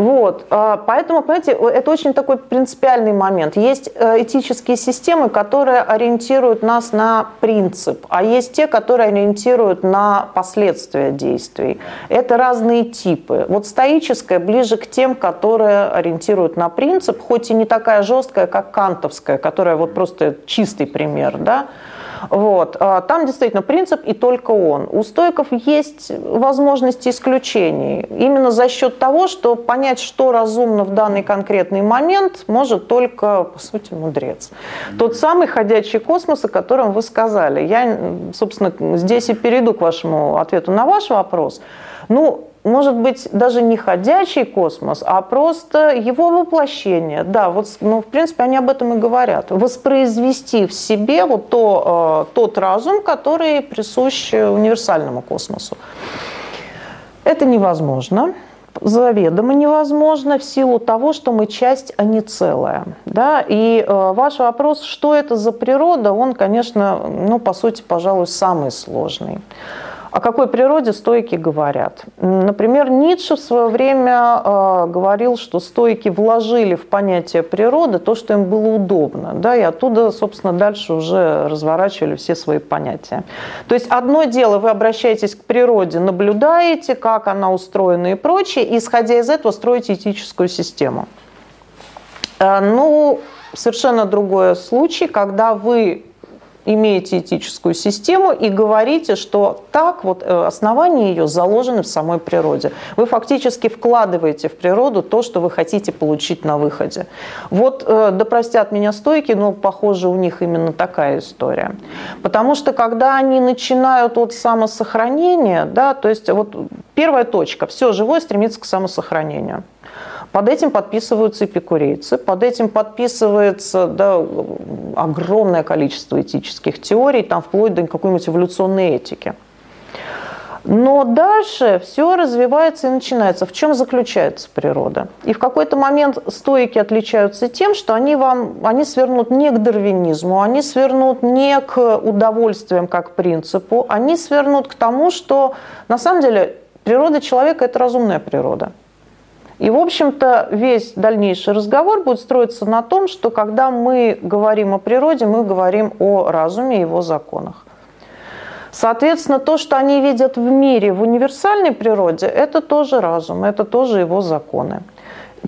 Вот, а, поэтому, понимаете, это очень такой принципиальный момент. Есть э, этические системы, которые ориентируют нас на принцип, а есть те, которые ориентируют на последствия действий. Это разные типы. Вот стоическая ближе к тем, которые ориентируют на принцип, хоть и не такая жесткая, как кантовская, которая вот просто чистый пример, да, вот. А там действительно принцип и только он. У стойков есть возможности исключений. Именно за счет того, что понять, что разумно в данный конкретный момент, может только, по сути, мудрец. Тот самый ходячий космос, о котором вы сказали. Я, собственно, здесь и перейду к вашему ответу на ваш вопрос. Ну, может быть, даже не ходячий космос, а просто его воплощение. Да, вот, ну, в принципе, они об этом и говорят. Воспроизвести в себе вот то, э, тот разум, который присущ универсальному космосу. Это невозможно заведомо невозможно в силу того, что мы часть, а не целая. Да? И э, ваш вопрос, что это за природа, он, конечно, ну, по сути, пожалуй, самый сложный. О какой природе стойки говорят? Например, Ницше в свое время э, говорил, что стойки вложили в понятие природы то, что им было удобно, да, и оттуда, собственно, дальше уже разворачивали все свои понятия. То есть одно дело, вы обращаетесь к природе, наблюдаете, как она устроена и прочее, и, исходя из этого, строите этическую систему. Э, ну, совершенно другой случай, когда вы имеете этическую систему и говорите, что так вот э, основания ее заложены в самой природе. Вы фактически вкладываете в природу то, что вы хотите получить на выходе. Вот, э, да простят меня стойки, но похоже у них именно такая история. Потому что когда они начинают от самосохранения, да, то есть вот первая точка, все живое стремится к самосохранению. Под этим подписываются эпикурейцы, под этим подписывается да, огромное количество этических теорий, там вплоть до какой-нибудь эволюционной этики. Но дальше все развивается и начинается. В чем заключается природа? И в какой-то момент стоики отличаются тем, что они, вам, они свернут не к дарвинизму, они свернут не к удовольствиям как принципу, они свернут к тому, что на самом деле природа человека – это разумная природа. И, в общем-то, весь дальнейший разговор будет строиться на том, что когда мы говорим о природе, мы говорим о разуме и его законах. Соответственно, то, что они видят в мире, в универсальной природе, это тоже разум, это тоже его законы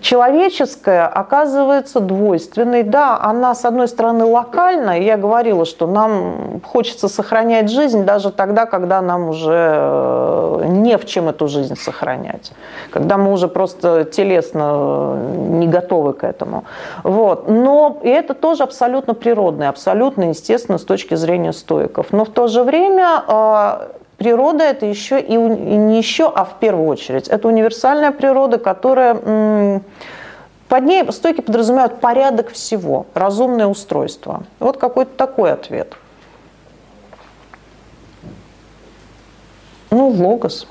человеческая оказывается двойственной. Да, она, с одной стороны, локальная. Я говорила, что нам хочется сохранять жизнь даже тогда, когда нам уже э, не в чем эту жизнь сохранять. Когда мы уже просто телесно э, не готовы к этому. Вот. Но и это тоже абсолютно природное, абсолютно естественно с точки зрения стоиков. Но в то же время э, природа это еще и, не еще, а в первую очередь. Это универсальная природа, которая под ней стойки подразумевают порядок всего, разумное устройство. Вот какой-то такой ответ. Ну, логос,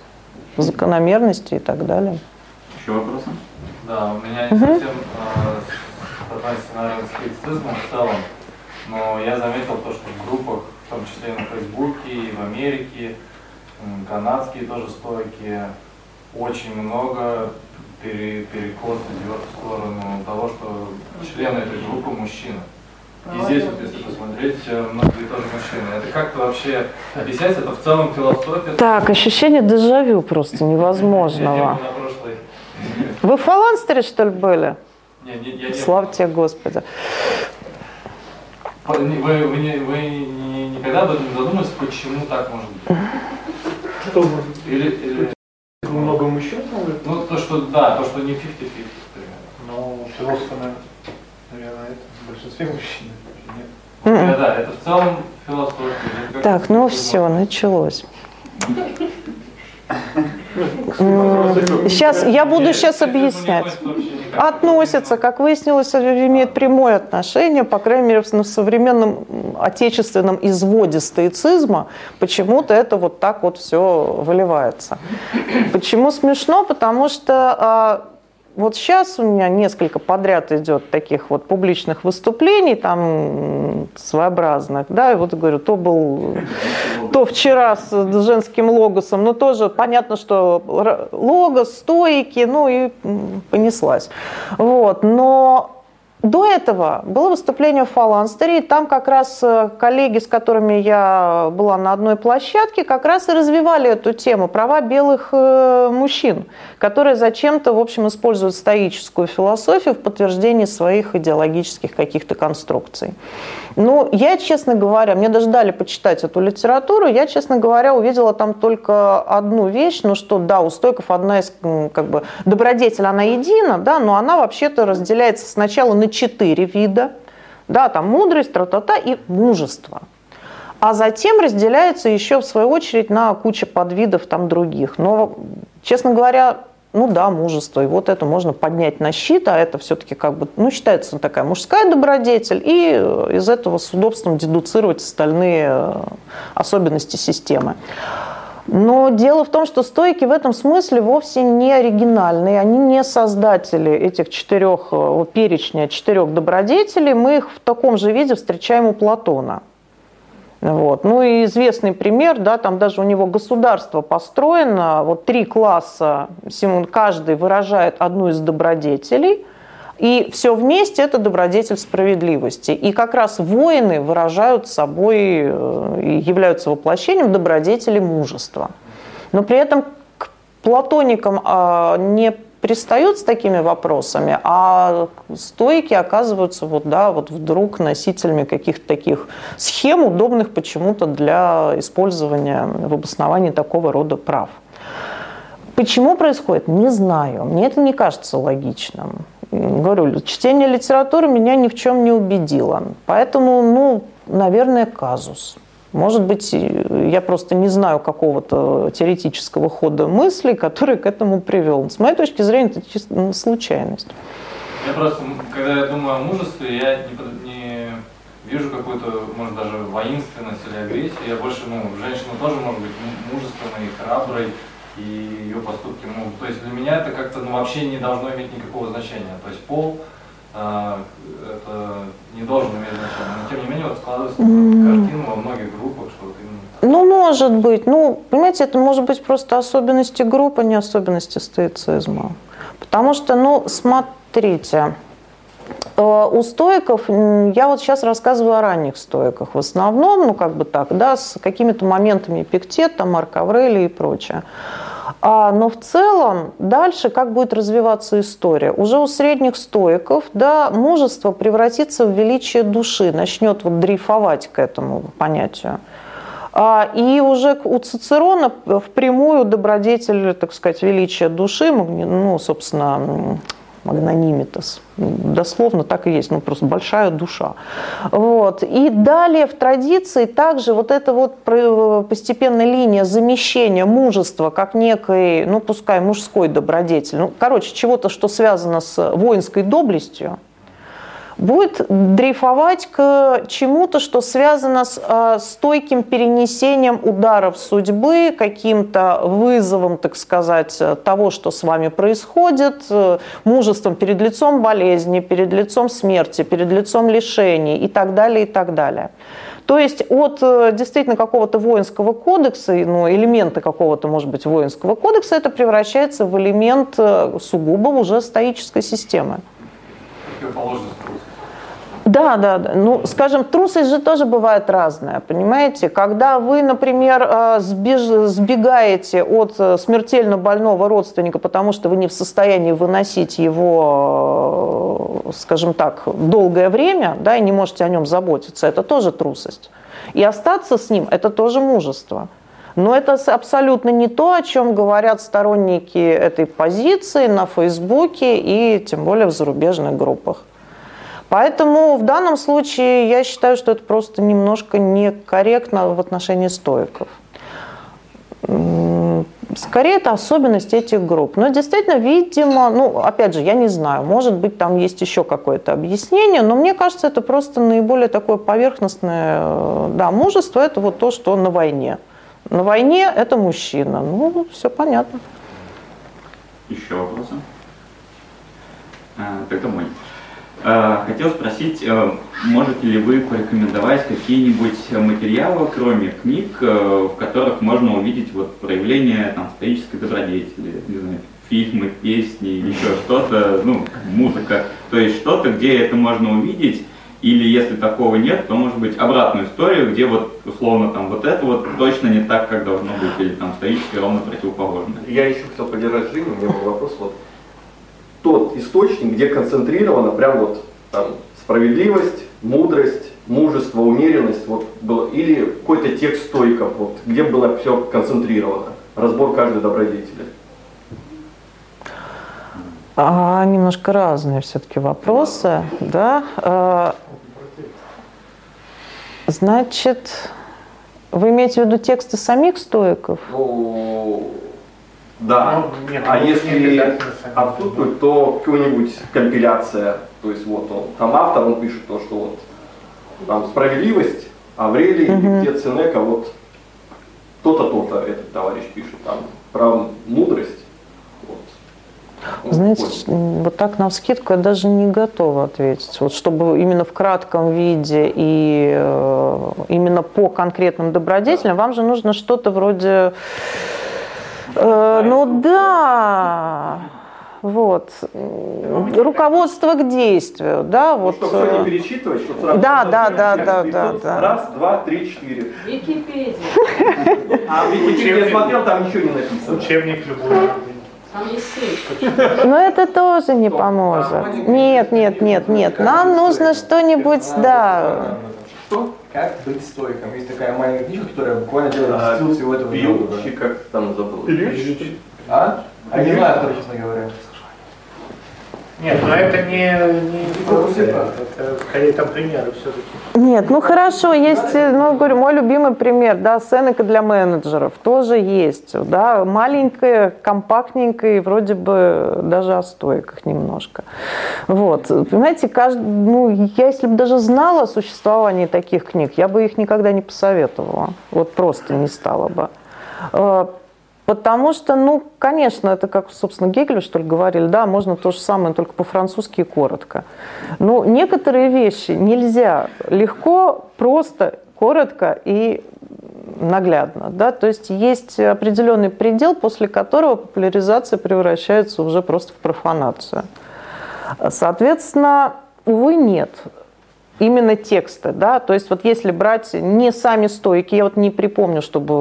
закономерности и так далее. Еще вопросы? Да, у меня не угу. совсем э, относится, наверное, с критицизмом в целом, но я заметил то, что в группах, в том числе и на Фейсбуке, и в Америке, канадские тоже стойки, очень много пере, перекос идет в сторону того, что члены этой группы мужчины. И здесь вот, если посмотреть, э, многие тоже мужчины. Это как-то вообще объясняется? Это в целом философия? Так, ощущение дежавю просто невозможного. Вы в Фаланстере, что ли, были? Нет, нет, я не Слава тебе, Господи. Вы, вы, вы, не, вы никогда об этом не задумывались, почему так может быть? Что может быть? Или, или... Много мужчин? Ну, то, что, да, то, что не 50-50, Ну, философы, наверное, это в большинстве мужчин. Нет. Да, да, это в целом философия. Так, ну все, началось. Сейчас, я буду сейчас объяснять. Относятся, как выяснилось, имеет прямое отношение, по крайней мере, в современном отечественном изводе стоицизма, почему-то это вот так вот все выливается. Почему смешно? Потому что а, вот сейчас у меня несколько подряд идет таких вот публичных выступлений, там своеобразных, да, и вот говорю, то был то вчера с женским логосом, но тоже понятно, что логос, стойки, ну и понеслась. Вот. Но до этого было выступление в Фаланстере, и там как раз э, коллеги, с которыми я была на одной площадке, как раз и развивали эту тему права белых э, мужчин, которые зачем-то, в общем, используют стоическую философию в подтверждении своих идеологических каких-то конструкций. Ну, я, честно говоря, мне даже дали почитать эту литературу, я, честно говоря, увидела там только одну вещь, ну что, да, у стойков одна из, как бы, добродетель, она едина, да, но она вообще-то разделяется сначала на четыре вида, да, там мудрость, тра-та-та и мужество. А затем разделяется еще, в свою очередь, на кучу подвидов там других. Но, честно говоря, ну да, мужество, и вот это можно поднять на щит, а это все-таки как бы, ну, считается такая мужская добродетель, и из этого с удобством дедуцировать остальные э, особенности системы. Но дело в том, что стойки в этом смысле вовсе не оригинальные, они не создатели этих четырех, э, перечня четырех добродетелей, мы их в таком же виде встречаем у Платона – вот. Ну и известный пример, да, там даже у него государство построено, вот три класса, каждый выражает одну из добродетелей, и все вместе это добродетель справедливости. И как раз воины выражают собой э, являются воплощением добродетели мужества. Но при этом к платоникам а, не пристают с такими вопросами, а стойки оказываются вот, да, вот вдруг носителями каких-то таких схем, удобных почему-то для использования в обосновании такого рода прав. Почему происходит, не знаю. Мне это не кажется логичным. Говорю, чтение литературы меня ни в чем не убедило. Поэтому, ну, наверное, казус. Может быть, я просто не знаю какого-то теоретического хода мысли, который к этому привел. С моей точки зрения, это чисто ну, случайность. Я просто, когда я думаю о мужестве, я не, не вижу какую-то, может, даже воинственность или агрессию. Я больше, ну, женщина тоже может быть мужественной, храброй, и ее поступки могут... То есть для меня это как-то ну, вообще не должно иметь никакого значения. То есть пол а, это не должен иметь значения. Но тем не менее вот складывается mm. картина во многих группах, что вот именно ну, может быть. Ну, понимаете, это может быть просто особенности группы, а не особенности стоицизма. Потому что, ну, смотрите, э, у стоиков, я вот сейчас рассказываю о ранних стоиках в основном, ну, как бы так, да, с какими-то моментами Пиктета, Марк Аврелий и прочее. А, но в целом дальше как будет развиваться история? Уже у средних стоиков да, мужество превратится в величие души, начнет вот дрейфовать к этому понятию. А, и уже у Цицерона впрямую добродетель, так сказать, величия души, ну, собственно, магнанимитас. Дословно так и есть, ну просто большая душа. Вот. И далее в традиции также вот эта вот постепенная линия замещения мужества как некой, ну пускай мужской добродетель, ну короче, чего-то, что связано с воинской доблестью, будет дрейфовать к чему-то, что связано с э, стойким перенесением ударов судьбы, каким-то вызовом, так сказать, того, что с вами происходит, э, мужеством перед лицом болезни, перед лицом смерти, перед лицом лишений и так далее, и так далее. То есть от э, действительно какого-то воинского кодекса, ну, элемента какого-то, может быть, воинского кодекса, это превращается в элемент э, сугубо уже стоической системы. Противоположность да, да, да. Ну, скажем, трусость же тоже бывает разная, понимаете? Когда вы, например, э, сбеж... сбегаете от э, смертельно больного родственника, потому что вы не в состоянии выносить его, э, скажем так, долгое время, да, и не можете о нем заботиться, это тоже трусость. И остаться с ним – это тоже мужество. Но это абсолютно не то, о чем говорят сторонники этой позиции на Фейсбуке и тем более в зарубежных группах. Поэтому в данном случае я считаю, что это просто немножко некорректно в отношении стоиков. Скорее, это особенность этих групп. Но действительно, видимо, ну, опять же, я не знаю, может быть, там есть еще какое-то объяснение, но мне кажется, это просто наиболее такое поверхностное, э, да, мужество – это вот то, что на войне. На войне – это мужчина. Ну, все понятно. Еще вопросы? А, тогда мой. Э, хотел спросить, э, можете ли вы порекомендовать какие-нибудь материалы, кроме книг, э, в которых можно увидеть вот проявление там, стоической добродетели, не знаю, фильмы, песни, еще что-то, ну, музыка, то есть что-то, где это можно увидеть, или если такого нет, то может быть обратную историю, где вот условно там вот это вот точно не так, как должно быть, или там стоически ровно противоположное. Я еще хотел поддержать Женю, у меня был вопрос вот тот источник, где концентрировано прям вот там, справедливость, мудрость, мужество, умеренность, вот было, или какой-то текст стойков, вот, где было все концентрировано, разбор каждой добродетели. А, немножко разные все-таки вопросы, да. А, значит, вы имеете в виду тексты самих стоиков? Ну, да. Ну, нет, а если отсутствует, то какая-нибудь компиляция. То есть вот он, там автор, он пишет то, что вот там справедливость, Аврелий, Мгм. Петец Сенека, вот то-то, то-то этот товарищ пишет, там про мудрость. Вот. Ну, Знаете, понял. вот так на вскидку я даже не готова ответить. Вот чтобы именно в кратком виде и э, именно по конкретным добродетелям, вам же нужно что-то вроде... э, ну да, вот. Руководство к действию, да, Ну, вот. чтобы все э, не перечитывать, чтобы сразу... Да, да, да, да, да, да. Раз, два, три, четыре. Википедия. А в Википедии я смотрел, там ничего не написано. Учебник любой. Там есть ссылка. Но это тоже не поможет. Нет, нет, нет, нет. Нам нужно что-нибудь, да. Что? Как быть стойком? Есть такая маленькая книжка, которая буквально делает А, стил всего этого. Пьющий, как там забыл. А? А я не знаю, кто, честно говоря. Нет, но это не, не Фокус инструкция, это. скорее там примеры все-таки. Нет, ну хорошо, есть, э, ну, говорю, мой любимый пример, да, Сенека для менеджеров тоже есть, да, маленькая, компактненькая и вроде бы даже о стойках немножко. Вот, понимаете, каждый, ну, я если бы даже знала о существовании таких книг, я бы их никогда не посоветовала, вот просто не стала бы. Потому что, ну, конечно, это как, собственно, Гегелю, что ли, говорили, да, можно то же самое, только по-французски и коротко. Но некоторые вещи нельзя легко, просто, коротко и наглядно. Да? То есть есть определенный предел, после которого популяризация превращается уже просто в профанацию. Соответственно, увы, нет именно тексты, да, то есть вот если брать не сами стойки, я вот не припомню, чтобы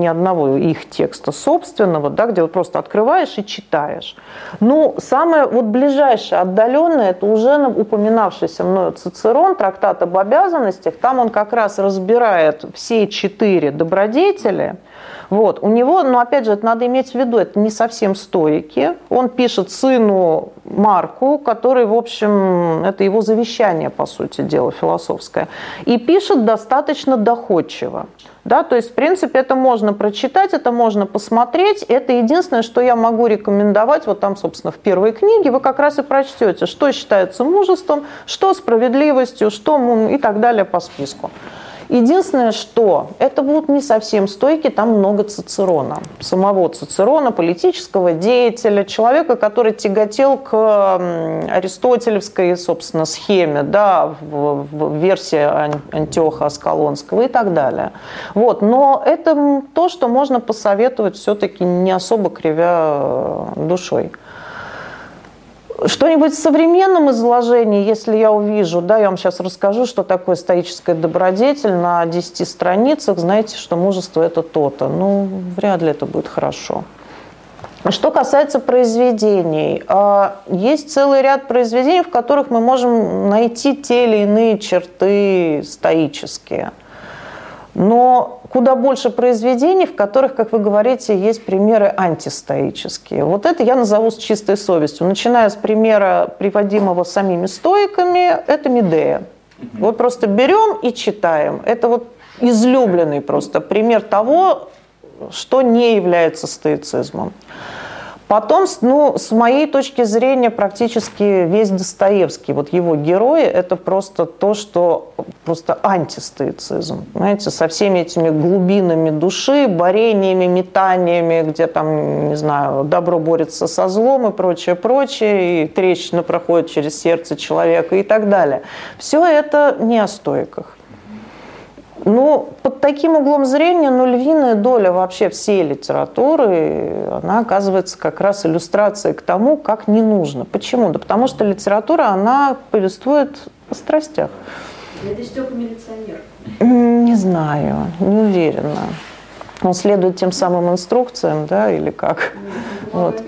ни одного их текста собственного, да, где вот просто открываешь и читаешь. Ну, самое вот ближайшее, отдаленное, это уже упоминавшийся мною Цицерон, трактат об обязанностях, там он как раз разбирает все четыре добродетели, вот. У него, но опять же, это надо иметь в виду, это не совсем стойки. Он пишет сыну Марку, который, в общем, это его завещание, по сути дела, философское. И пишет достаточно доходчиво. Да, то есть, в принципе, это можно прочитать, это можно посмотреть. Это единственное, что я могу рекомендовать. Вот там, собственно, в первой книге вы как раз и прочтете, что считается мужеством, что справедливостью, что и так далее по списку. Единственное, что это будут не совсем стойки, там много Цицерона. Самого Цицерона, политического деятеля, человека, который тяготел к аристотелевской, собственно, схеме, да, в, в версии Ан- Антиоха Аскалонского и так далее. Вот. Но это то, что можно посоветовать все-таки не особо кривя э, душой. Что-нибудь в современном изложении, если я увижу, да, я вам сейчас расскажу, что такое стоическая добродетель на 10 страницах, знаете, что мужество это то-то. Ну, вряд ли это будет хорошо. Что касается произведений, а, есть целый ряд произведений, в которых мы можем найти те или иные черты стоические. Но куда больше произведений, в которых, как вы говорите, есть примеры антистоические. Вот это я назову с чистой совестью. Начиная с примера, приводимого самими стоиками, это Медея. Вот просто берем и читаем. Это вот излюбленный просто пример того, что не является стоицизмом. Потом, ну, с моей точки зрения, практически весь Достоевский, вот его герои, это просто то, что просто антистоицизм, знаете, со всеми этими глубинами души, борениями, метаниями, где там, не знаю, добро борется со злом и прочее, прочее, и трещина проходит через сердце человека и так далее. Все это не о стойках. Ну, под таким углом зрения, ну, львиная доля вообще всей литературы, она оказывается как раз иллюстрацией к тому, как не нужно. Почему? Да потому что литература, она повествует о страстях. Я здесь Степа милиционер. Не знаю, не уверена. Он следует тем самым инструкциям, да, или как? Ну, Вот.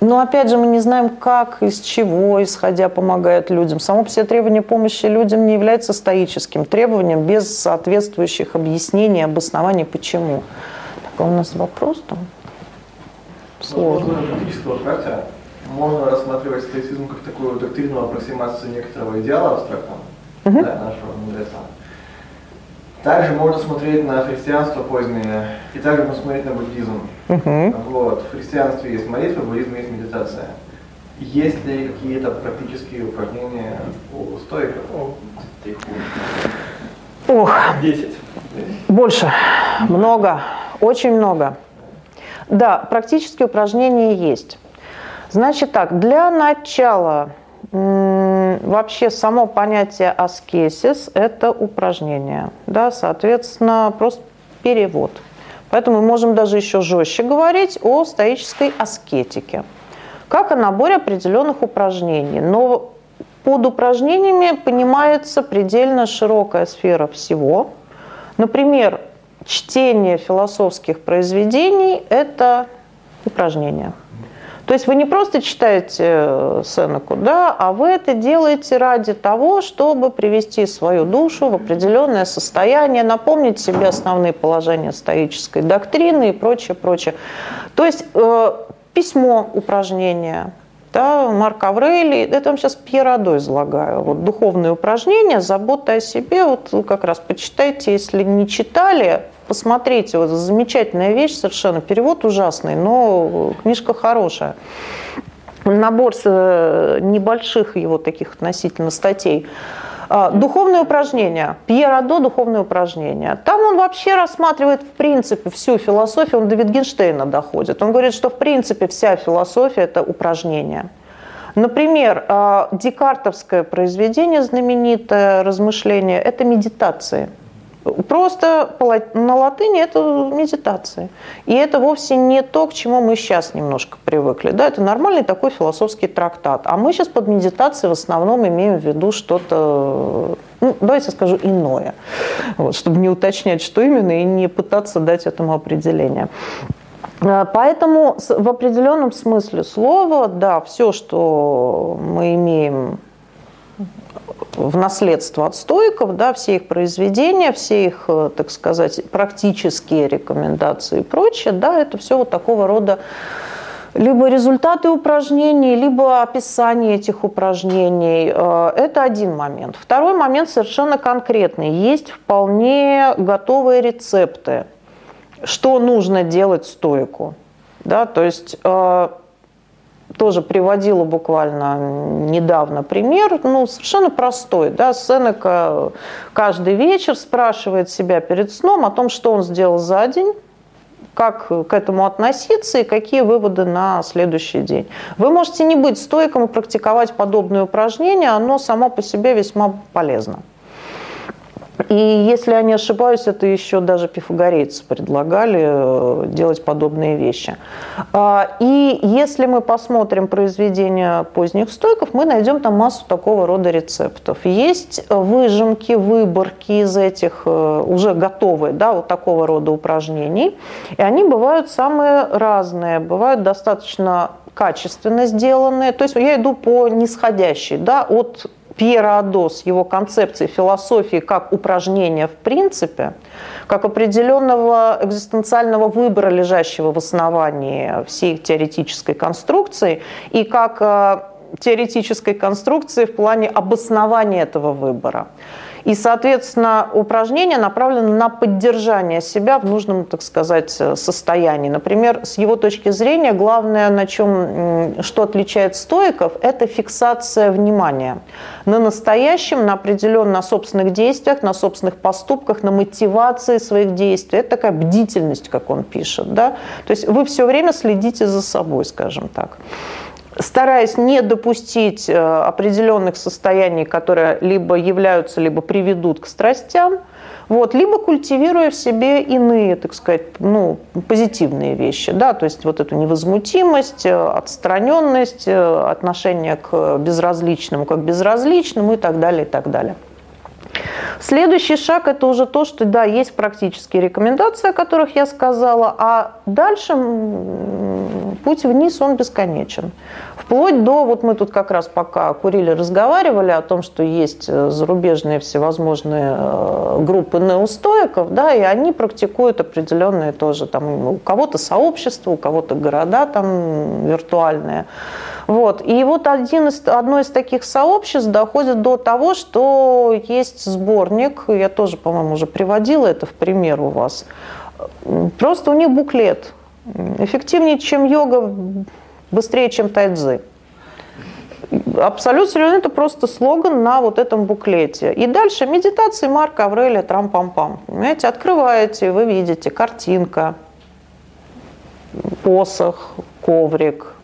Но опять же, мы не знаем, как, из чего, исходя, помогает людям. Само по себе требование помощи людям не является стоическим требованием без соответствующих объяснений, обоснований, почему. Так, а у нас вопрос там? Сложно. Характера можно рассматривать стоицизм как такую доктринную аппроксимацию некоторого идеала абстрактного, да, нашего мудреца. Также можно смотреть на христианство позднее, и также можно смотреть на буддизм. Мгм. Вот. В христианстве есть молитва, в буддизме есть медитация. Есть ли какие-то практические упражнения у стоиков? Ох, 10. Больше. Много. Очень много. Да, практические упражнения есть. Значит так, для начала вообще само понятие аскесис – это упражнение. Да, соответственно, просто перевод. Поэтому мы можем даже еще жестче говорить о стоической аскетике, как о наборе определенных упражнений. Но под упражнениями понимается предельно широкая сфера всего. Например, чтение философских произведений – это упражнение. То есть вы не просто читаете э, Сенеку, да, а вы это делаете ради того, чтобы привести свою душу в определенное состояние, напомнить себе основные положения стоической доктрины и прочее, прочее. То есть э, письмо упражнение, да, Марк Аврелий, это вам сейчас Пьер Адо излагаю. Вот духовные упражнения, забота о себе, вот как раз почитайте, если не читали, посмотрите, вот замечательная вещь совершенно, перевод ужасный, но книжка хорошая. Набор э, небольших его таких относительно статей. А, Духовные упражнения. Пьер Адо «Духовные упражнения». Там он вообще рассматривает в принципе всю философию, он до Витгенштейна доходит. Он говорит, что в принципе вся философия – это упражнения. Например, а, декартовское произведение знаменитое «Размышление» – это медитации. Просто на латыни это медитации. И это вовсе не то, к чему мы сейчас немножко привыкли. Да, это нормальный такой философский трактат. А мы сейчас под медитацией в основном имеем в виду что-то, ну, давайте скажу, иное. Вот, чтобы не уточнять, что именно, и не пытаться дать этому определение. А, Поэтому в определенном смысле слова, да, все, что мы имеем в наследство от стоиков, да, все их произведения, все их, э, так сказать, практические рекомендации и прочее, да, это все вот такого рода либо результаты упражнений, либо описание этих упражнений. Э, Это один момент. Второй момент совершенно конкретный. Есть вполне готовые рецепты, что нужно делать стойку. Да, то есть э, тоже приводила буквально недавно пример, ну, совершенно простой. Да? Сенека каждый вечер спрашивает себя перед сном о том, что он сделал за день, как к этому относиться и какие выводы на следующий день. Вы можете не быть стойком и практиковать подобные упражнения, оно само по себе весьма полезно. И если я не ошибаюсь, это еще даже пифагорейцы предлагали э, делать подобные вещи. А, И если мы посмотрим произведения поздних стойков, мы найдем там массу такого рода рецептов. Есть выжимки, выборки из этих э, уже готовые, да, вот такого рода упражнений. И они бывают самые разные, бывают достаточно качественно сделанные. То есть я иду по нисходящей, да, от Пьера Адо с его концепцией философии как упражнения в принципе, как определенного экзистенциального выбора, лежащего в основании всей теоретической конструкции, и как э, теоретической конструкции в плане обоснования этого выбора. И, соответственно, упражнение направлено на поддержание себя в нужном, так сказать, состоянии. Например, с его точки зрения, главное, на чем, что отличает стоиков, это фиксация внимания на настоящем, на определенном, на собственных действиях, на собственных поступках, на мотивации своих действий. Это такая бдительность, как он пишет. Да? То есть вы все время следите за собой, скажем так стараясь не допустить э, определенных состояний, которые либо являются, либо приведут к страстям, вот, либо культивируя в себе иные, так сказать, ну, позитивные вещи, да, то есть вот эту невозмутимость, э, отстраненность, э, отношение к безразличному как безразличному и так далее, и так далее. Следующий шаг – это уже то, что, да, есть практические рекомендации, о которых я сказала, а дальше путь вниз, он бесконечен. Вплоть до, вот мы тут как раз пока курили, разговаривали о том, что есть э, зарубежные всевозможные э, группы неустоиков, да, и они практикуют определенные тоже, там, у кого-то сообщества, у кого-то города там виртуальные. Вот. И вот один из, одно из таких сообществ доходит до того, что есть сборник, я тоже, по-моему, уже приводила это в пример у вас, просто у них буклет. Эффективнее, чем йога, быстрее, чем тайцзы. Абсолютно серьезно, это просто слоган на вот этом буклете. И дальше медитации Марка Аврелия трам-пам-пам. Понимаете, открываете, вы видите картинка, посох, коврик,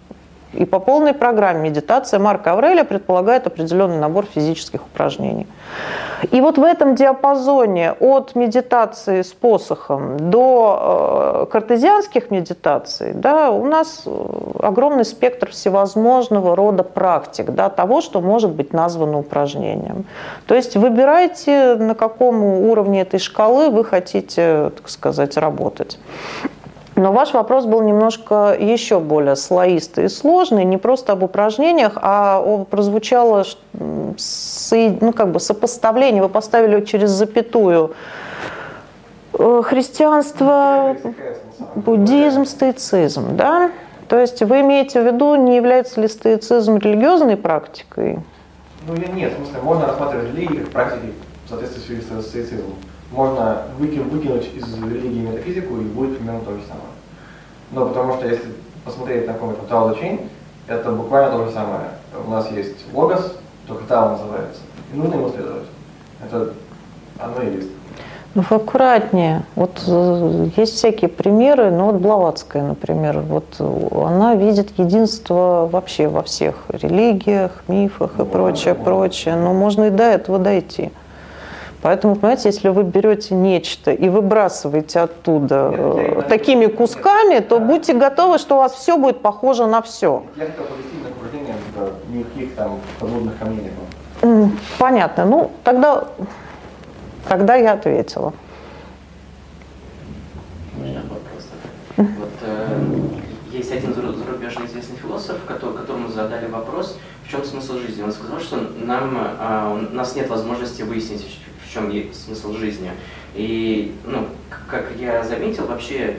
и по полной программе медитация Марка Аврелия предполагает определенный набор физических упражнений. И вот в этом диапазоне от медитации с посохом до э, картезианских медитаций да, у нас э, огромный спектр всевозможного рода практик, да, того, что может быть названо упражнением. То есть выбирайте, на каком уровне этой шкалы вы хотите, так сказать, работать. Но ваш вопрос был немножко еще более слоистый и сложный, не просто об упражнениях, а прозвучало ну, как бы сопоставление, вы поставили через запятую э, христианство, буддизм, стоицизм, да? То есть вы имеете в виду, не является ли стоицизм религиозной практикой? Ну, нет, в смысле, можно рассматривать религии как практики в соответствии с стоицизмом можно выкинуть, из религии метафизику и будет примерно то же самое. Но потому что если посмотреть на какой-то Tao Chain, это буквально то же самое. У нас есть логос, только Tao называется, и нужно ему следовать. Это оно и есть. Ну, аккуратнее. Вот э, есть всякие примеры, ну вот Блаватская, например, вот она видит единство вообще во всех религиях, мифах и ну, прочее, прочее. Но можно и до этого дойти. Поэтому, понимаете, если вы берете нечто и выбрасываете оттуда э, такими кусками, то будьте готовы, что у вас все будет похоже на все. Я хотел повести на окружение никаких там подводных камней Понятно. Ну, тогда, тогда я ответила. Можно вопрос? Вот, э, есть один зарубежный известный философ, которому задали вопрос, в чем смысл жизни. Он сказал, что нам, э, у нас нет возможности выяснить, чем смысл жизни. И, ну, как я заметил, вообще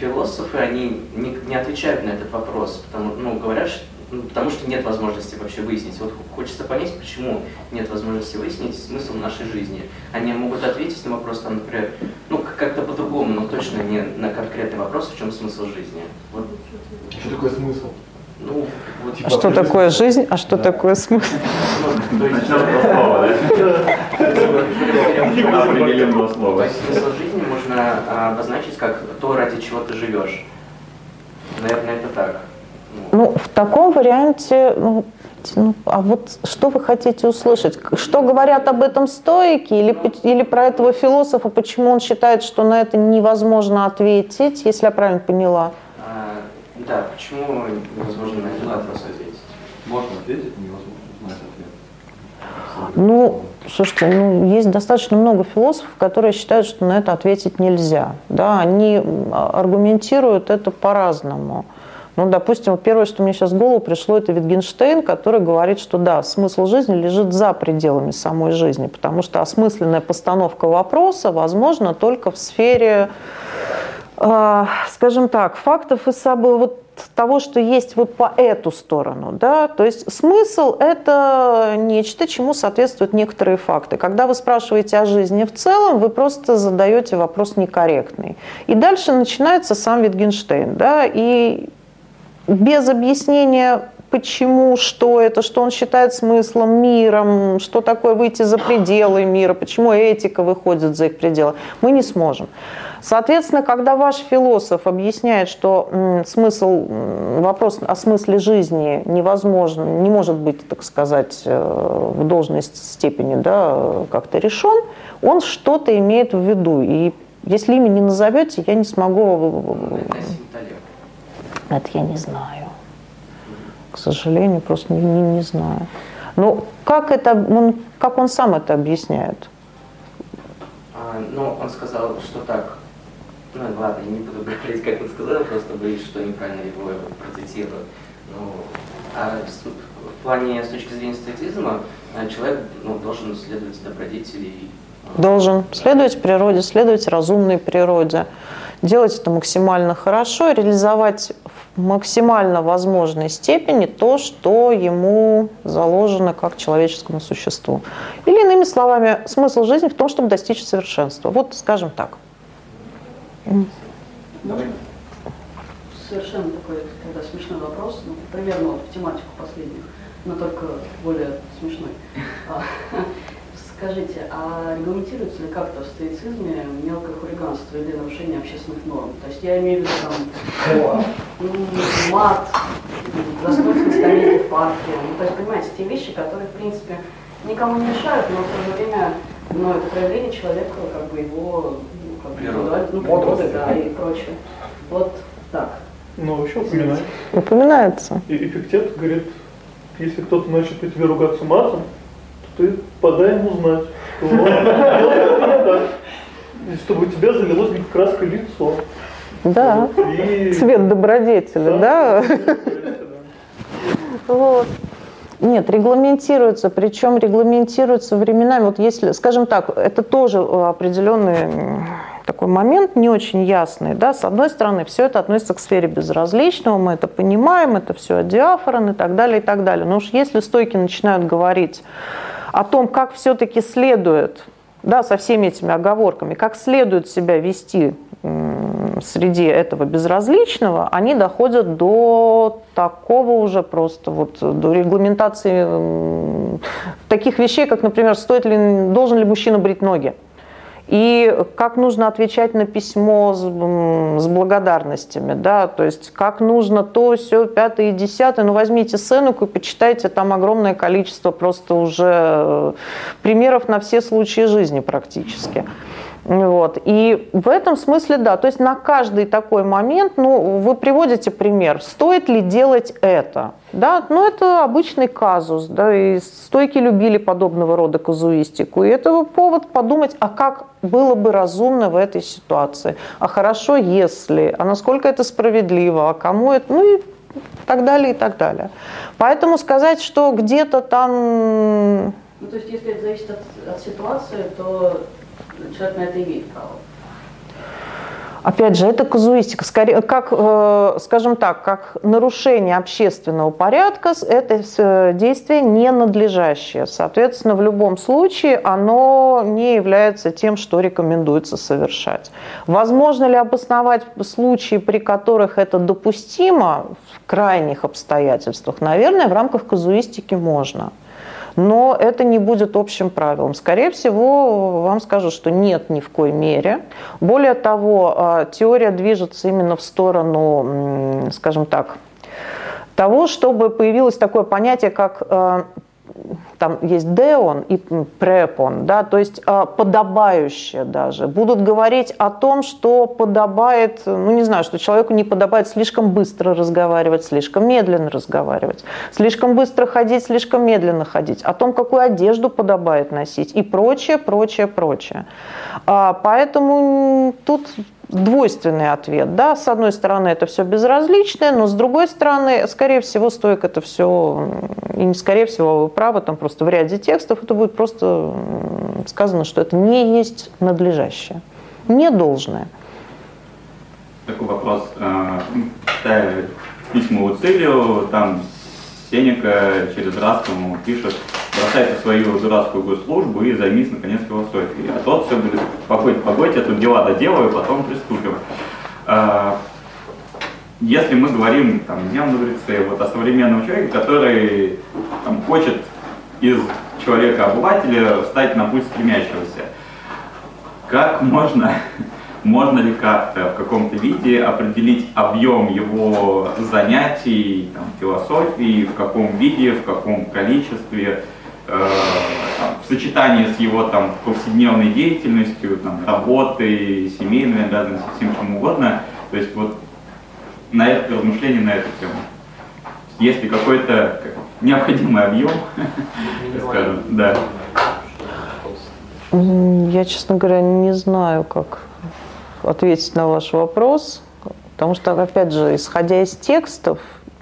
философы, они не, не отвечают на этот вопрос, потому, ну, говорят, ну, потому что нет возможности вообще выяснить. Вот хочется понять, почему нет возможности выяснить смысл нашей жизни. Они могут ответить на вопрос, там, например, ну, как-то по-другому, но точно не на конкретный вопрос, в чем смысл жизни. Вот. Что такое смысл? Ну, вот, типа, а что такое жизнь, а что да. такое смысл? Смысл жизни можно а, обозначить как то, ради чего ты живешь. Наверное, это так. Ну, в таком варианте, ну, ну, а вот что вы хотите услышать? Что говорят об этом стоики или, или про этого философа, почему он считает, что на это невозможно ответить, если я правильно поняла? Да, почему невозможно на этот вопрос ответить? Можно ответить, невозможно знать ответ. Ну, слушайте, ну, есть достаточно много философов, которые считают, что на это ответить нельзя. Да, они аргументируют это по-разному. Ну, допустим, первое, что мне сейчас в голову пришло, это Витгенштейн, который говорит, что да, смысл жизни лежит за пределами самой жизни, потому что осмысленная постановка вопроса возможна только в сфере а, скажем так, фактов и событий, вот того, что есть вот по эту сторону. Да? То есть смысл – это нечто, чему соответствуют некоторые факты. Когда вы спрашиваете о жизни в целом, вы просто задаете вопрос некорректный. И дальше начинается сам Витгенштейн. Да? И без объяснения почему, что это, что он считает смыслом, миром, что такое выйти за пределы мира, почему этика выходит за их пределы, мы не сможем. Соответственно, когда ваш философ объясняет, что смысл, вопрос о смысле жизни невозможно, не может быть, так сказать, э, в должной степени да, как-то решен, он что-то имеет в виду. И если имя не назовете, я не смогу... Это я не знаю. К сожалению, просто не, не, не знаю. Но как, это, он, как он сам это объясняет? А, ну, он сказал, что так, ну ладно, я не буду говорить, как он сказал, просто боюсь, что неправильно его процитирую. Ну, а в плане, с точки зрения стоицизма, э, человек ну, должен следовать добродетели. Э, должен следовать природе, следовать разумной природе, делать это максимально хорошо, реализовать в максимально возможной степени то, что ему заложено как человеческому существу. Или иными словами, смысл жизни в том, чтобы достичь совершенства. Вот скажем так. Совершенно такой тогда смешной вопрос, ну, примерно вот в тематику последних, но только более смешной. А, скажите, а регламентируется ли как-то в стоицизме мелкое хулиганство или нарушение общественных норм? То есть я имею в виду там мат, заснуть на скамейке в парке. Ну, то есть, понимаете, те вещи, которые, в принципе, никому не мешают, но в то же время ну, это проявление человека, как бы его природа. Ну, природы, да, и прочее. Вот так. Ну, вообще упоминается. Упоминается. И Эпиктет говорит, если кто-то начнет по тебе ругаться матом, то ты подай ему знать, что чтобы у тебя залилось краской лицо. Да, и... цвет добродетели, да? да? Вот. Нет, регламентируется, причем регламентируется временами. Вот если, скажем так, это тоже определенный такой момент не очень ясный. Да? С одной стороны, все это относится к сфере безразличного, мы это понимаем, это все диафорон и так далее, и так далее. Но уж если стойки начинают говорить о том, как все-таки следует, да, со всеми этими оговорками, как следует себя вести среди этого безразличного, они доходят до такого уже просто вот до регламентации таких вещей, как, например, стоит ли, должен ли мужчина брить ноги и как нужно отвечать на письмо с, с благодарностями, да, то есть как нужно то, все, пятое и десятое, ну возьмите Сенеку и почитайте, там огромное количество просто уже э, примеров на все случаи жизни практически. Вот. И в этом смысле, да, то есть на каждый такой момент, ну, вы приводите пример, стоит ли делать это, да, ну, это обычный казус, да, и стойки любили подобного рода казуистику, и это повод подумать, а как было бы разумно в этой ситуации, а хорошо, если, а насколько это справедливо, а кому это, ну, и так далее, и так далее. Поэтому сказать, что где-то там... Ну, то есть, если это зависит от, от ситуации, то человек на это имеет право. Опять же, это казуистика. Скорее, как, э, скажем так, как нарушение общественного порядка, это э, действие ненадлежащее. Соответственно, в любом случае оно не является тем, что рекомендуется совершать. Возможно ли обосновать случаи, при которых это допустимо в крайних обстоятельствах? Наверное, в рамках казуистики можно но это не будет общим правилом. Скорее всего, вам скажут, что нет ни в коей мере. Более того, а, теория движется именно в сторону, скажем так, того, чтобы появилось такое понятие, как а, там есть деон и препон, да, то есть э, подобающее даже. Будут говорить о том, что подобает, ну не знаю, что человеку не подобает слишком быстро разговаривать, слишком медленно разговаривать, слишком быстро ходить, слишком медленно ходить, о том, какую одежду подобает носить и прочее, прочее, прочее. А, поэтому тут двойственный ответ. Да? С одной стороны, это все безразличное, но с другой стороны, скорее всего, стоит это все, и не скорее всего, вы правы, там просто в ряде текстов это будет просто сказано, что это не есть надлежащее, не должное. Такой вопрос. Читая письма Уцилию, там Сенека через раз ему пишет, бросай свою дурацкую госслужбу и займись, наконец, философией. А тот все говорит, погодь, погодь, я тут дела доделаю, потом приступим. А, если мы говорим, там, не о мудреце, вот о современном человеке, который там, хочет из человека-обывателя встать на путь стремящегося, как можно можно ли как-то в каком-то виде определить объем его занятий, там, философии, в каком виде, в каком количестве, э, там, в сочетании с его там, повседневной деятельностью, там, работой, семейными обязанностями, всем чем угодно. То есть вот на это размышление на эту тему. Есть ли какой-то необходимый объем, скажем, да. Я, честно говоря, не знаю, как ответить на ваш вопрос, потому что, опять же, исходя из текстов,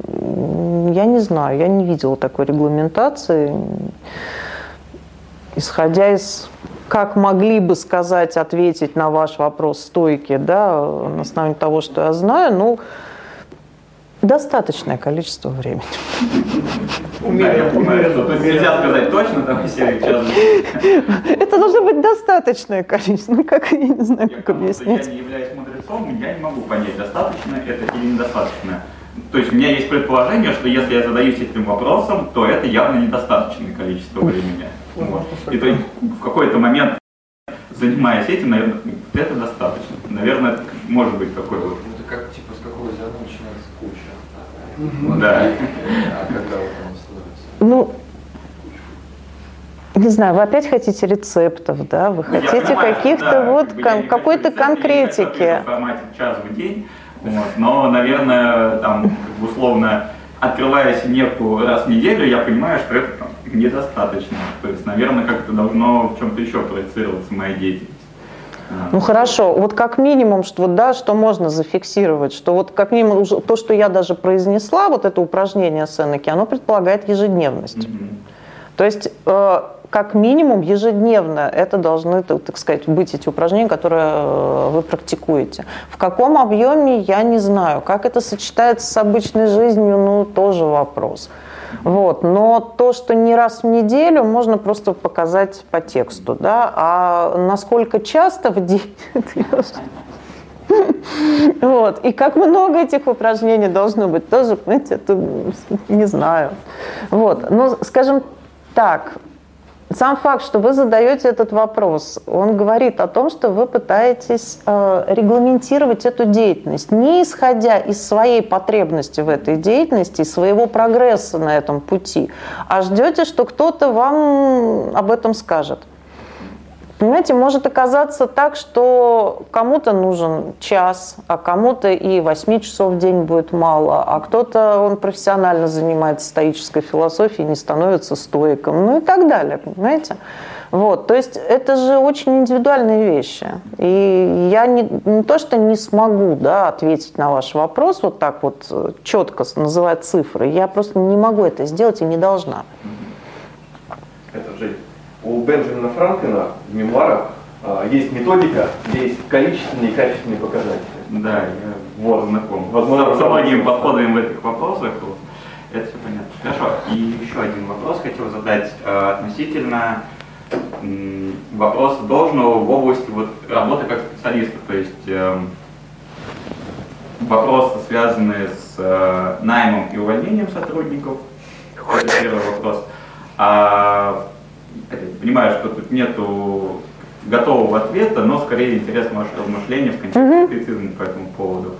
я не знаю, я не видела такой регламентации. Исходя из как могли бы сказать, ответить на ваш вопрос стойки, да, на основании того, что я знаю, ну, достаточное количество времени. Умеренно, умеренно. То есть нельзя сказать точно, там, серии час. Это должно быть достаточное количество. Ну, как, я не знаю, как объяснить. Я не являюсь мудрецом, я не могу понять, достаточно это или недостаточно. То есть у меня есть предположение, что если я задаюсь этим вопросом, то это явно недостаточное количество времени. Вот. И то есть в какой-то момент, занимаясь этим, наверное, это достаточно. Наверное, может быть такой вот. Это как типа с какого зерна начинается куча. Да. А когда вот он становится? Ну, не знаю, вы опять хотите рецептов, да? Вы Ну, хотите каких-то да, вот кон- какой-то конкретики. в формате час в день, вот, но, наверное, там, условно, открывая синепу раз в неделю, я понимаю, что это там, недостаточно. То есть, наверное, как-то должно в чем-то еще проецироваться моя деятельность. Ну хорошо, вот как минимум, что вот да, что можно зафиксировать, что вот как минимум то, что я даже произнесла, вот это упражнение Сенеки, оно предполагает ежедневность. мгм. То есть э, как минимум ежедневно это должны, так так сказать, быть эти упражнения, которые э, вы практикуете. В каком объеме, я не знаю. Как это сочетается с обычной жизнью, ну, тоже вопрос. Вот. Но то, что не раз в неделю, можно просто показать по тексту. Да? А насколько часто в день, вот. И как много этих упражнений должно быть, тоже, понимаете, это не знаю. Вот. Но, скажем так, сам факт, что вы задаете этот вопрос, он говорит о том, что вы пытаетесь э, регламентировать эту деятельность, не исходя из своей потребности в этой деятельности, своего прогресса на этом пути, а ждете, что кто-то вам об этом скажет. Понимаете, может оказаться так, что кому-то нужен час, а кому-то и 8 часов в день будет мало, а кто-то, он профессионально занимается стоической философией, не становится стоиком, ну и так далее, понимаете? Вот, то есть это же очень индивидуальные вещи. И я не, не то, что не смогу да, ответить на ваш вопрос вот так вот э, четко называть цифры, я просто не могу это сделать и не должна. Это же у Бенджамина Франклина в мемуарах а, есть методика, где есть количественные и качественные показатели. Да, я вот знаком. Возможно, С- многими подходами в этих вопросах. вот. Это все понятно. Хорошо. И еще один вопрос хотел задать э, относительно м, вопроса должного в области вот, работы как специалиста. То есть эм, вопросы, связанные с э, наймом и увольнением сотрудников. Это первый вопрос. А, понимаю, что тут нету готового ответа, но скорее интересно ваше размышление в контексте критицизма по этому поводу.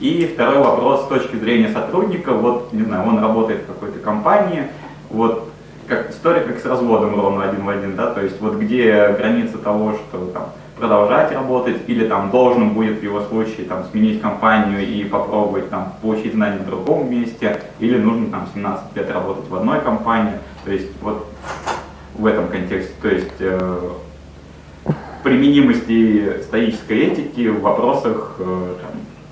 И второй вопрос с точки зрения сотрудника, вот, не знаю, он работает в какой-то компании, вот, как история как с разводом ровно один в один, да, то есть вот где граница того, что там продолжать работать, или там должен будет в его случае там сменить компанию и попробовать там получить знания в другом месте, или нужно там 17 лет работать в одной компании, то есть вот в этом контексте, то есть э, применимости стоической этики в вопросах э,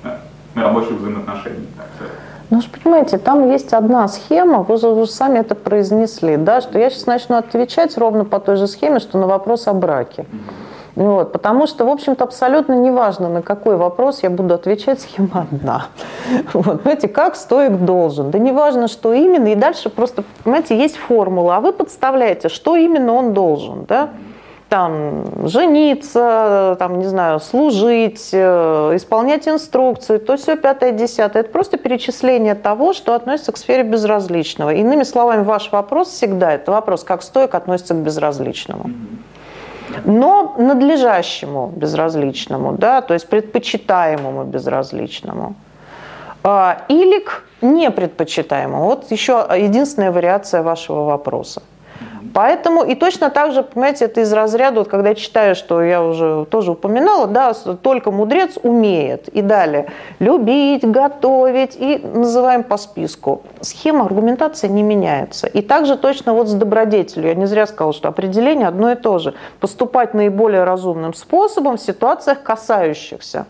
там, э, рабочих взаимоотношений. Так сказать. Ну, же понимаете, там есть одна схема, вы же, вы же сами это произнесли, да, что я сейчас начну отвечать ровно по той же схеме, что на вопрос о браке. Вот, потому что, в общем-то, абсолютно неважно, на какой вопрос я буду отвечать, схема одна. Вот, понимаете, как стоик должен. Да неважно, что именно, и дальше просто, понимаете, есть формула, а вы подставляете, что именно он должен, да? там, жениться, там, не знаю, служить, э, исполнять инструкции, то все пятое, десятое. Это просто перечисление того, что относится к сфере безразличного. Иными словами, ваш вопрос всегда это вопрос, как стоек относится к безразличному. Но надлежащему безразличному, да, то есть предпочитаемому безразличному. А, или к непредпочитаемому. Вот еще единственная вариация вашего вопроса. Поэтому и точно так же, понимаете, это из разряда, вот когда читаю, что я уже тоже упоминала, да, только мудрец умеет. И далее любить, готовить и называем по списку. Схема аргументации не меняется. И также точно вот с добродетелью. Я не зря сказала, что определение одно и то же. Поступать наиболее разумным способом в ситуациях, касающихся.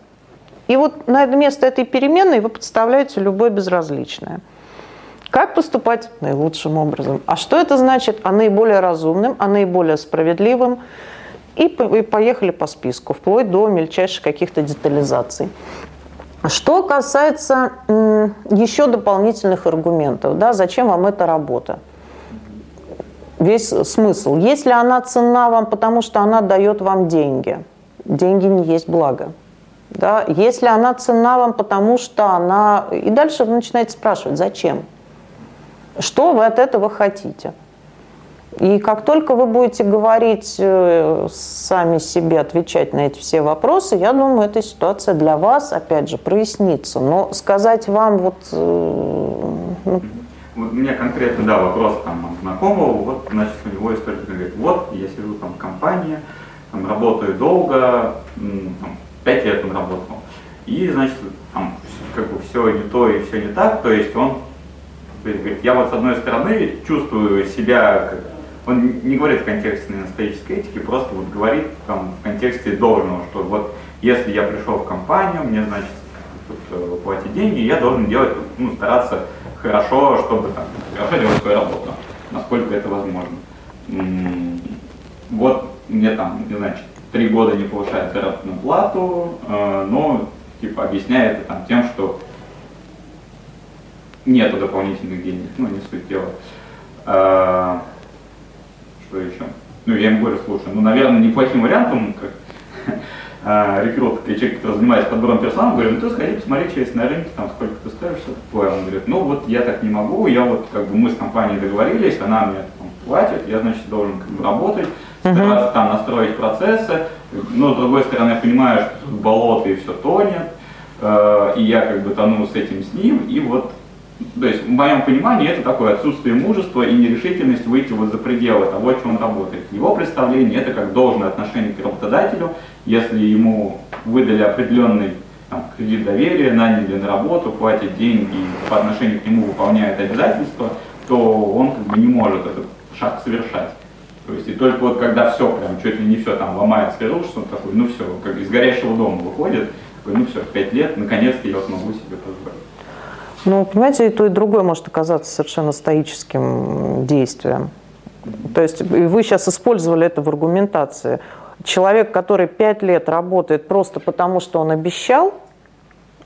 И вот на место этой переменной вы подставляете любое безразличное. Как поступать наилучшим образом? А что это значит? А наиболее разумным, а наиболее справедливым. И поехали по списку, вплоть до мельчайших каких-то детализаций. Что касается еще дополнительных аргументов, да, зачем вам эта работа? Весь смысл. Если она ценна вам, потому что она дает вам деньги, деньги не есть благо. Да? Если она ценна вам, потому что она... И дальше вы начинаете спрашивать, зачем? Что вы от этого хотите? И как только вы будете говорить э, сами себе, отвечать на эти все вопросы, я думаю, эта ситуация для вас, опять же, прояснится. Но сказать вам вот... Э, ну... Вот у меня конкретно, да, вопрос там знакомого, вот, значит, у него история говорит, вот, я сижу там в компании, там, работаю долго, там, 5 лет он работал, и, значит, там, как бы все не то и все не так, то есть он то есть, говорит, я вот с одной стороны чувствую себя, как, он не говорит в контексте стоической этики, просто вот говорит там, в контексте должного, что вот если я пришел в компанию, мне, значит, тут, э, платить деньги, я должен делать, ну, стараться хорошо, чтобы там, хорошо делать свою работу, насколько это возможно. Вот мне там, не знаю, три года не повышает заработную плату, э, но типа объясняет это там тем, что нету дополнительных денег, ну не суть дела. А, что еще? Ну я ему говорю, слушай, ну наверное неплохим вариантом, как а, рекрут, человек, который занимается подбором персонала, говорю, ну ты сходи, посмотри, что есть на рынке, там сколько ты стоишь, что такое. Он говорит, ну вот я так не могу, я вот как бы мы с компанией договорились, она мне там, платит, я значит должен как бы работать, стараться там настроить процессы, но с другой стороны я понимаю, что тут болото и все тонет, э, и я как бы тону с этим с ним, и вот то есть в моем понимании это такое отсутствие мужества и нерешительность выйти вот за пределы того, чем он работает. Его представление это как должное отношение к работодателю, если ему выдали определенный там, кредит доверия, наняли на работу, платят деньги, по отношению к нему выполняет обязательства, то он как бы не может этот шаг совершать. То есть и только вот когда все, прям чуть ли не все там ломается, что он такой, ну все, как из горящего дома выходит, такой, ну все, пять лет, наконец-то я смогу себе позволить. Ну, понимаете, и то, и другое может оказаться совершенно стоическим действием. То есть вы сейчас использовали это в аргументации. Человек, который пять лет работает просто потому, что он обещал,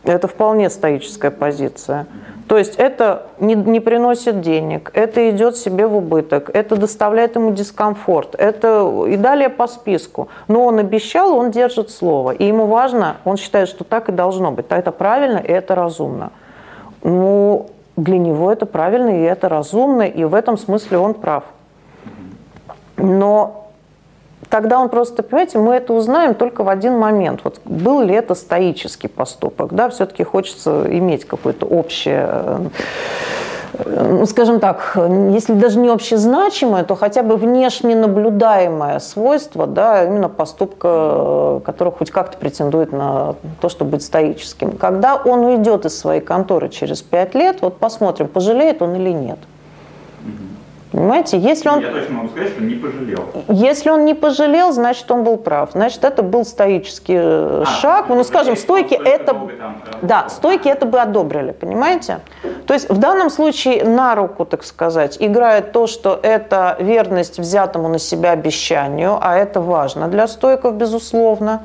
это вполне стоическая позиция. То есть это не, не приносит денег, это идет себе в убыток, это доставляет ему дискомфорт, это и далее по списку. Но он обещал, он держит слово. И ему важно, он считает, что так и должно быть. Это правильно и это разумно ну, для него это правильно и это разумно, и в этом смысле он прав. Но тогда он просто, понимаете, мы это узнаем только в один момент. Вот был ли это стоический поступок, да, все-таки хочется иметь какое-то общее э, ну, скажем так, если даже не общезначимое, то хотя бы внешне наблюдаемое свойство, да, именно поступка, который хоть как-то претендует на то, чтобы быть стоическим. Когда он уйдет из своей конторы через пять лет, вот посмотрим, пожалеет он или нет. Понимаете, если он... Я точно могу сказать, что не пожалел. Если он не пожалел, значит, он был прав. Значит, это был стоический э, А, шаг. Ну, скажем, стойки это... там, Да, стойки это бы одобрили, понимаете? То есть в данном случае на руку, так сказать, играет то, что это верность взятому на себя обещанию, а это важно для стойков, безусловно.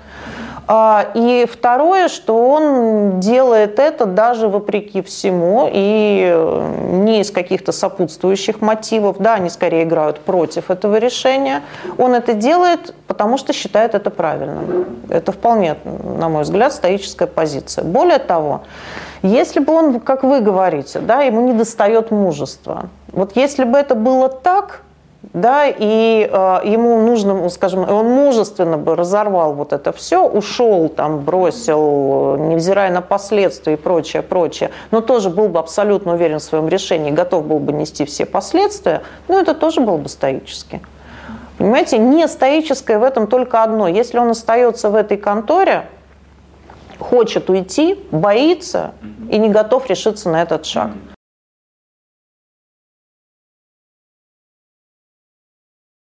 А, И второе, что он делает это даже вопреки всему и э, не из каких-то сопутствующих мотивов, да, они скорее играют против этого решения. Он это делает, потому что считает это правильным. Это вполне, на мой взгляд, стоическая позиция. Более того, если бы он, как вы говорите, да, ему не достает мужества. Вот если бы это было так, да, и э, ему нужно, ну, скажем, он мужественно бы разорвал вот это все, ушел, там, бросил, невзирая на последствия и прочее, прочее, но тоже был бы абсолютно уверен в своем решении, готов был бы нести все последствия, ну, это тоже было бы стоически. Понимаете, не стоическое в этом только одно. Если он остается в этой конторе, хочет уйти, боится и не готов решиться на этот шаг.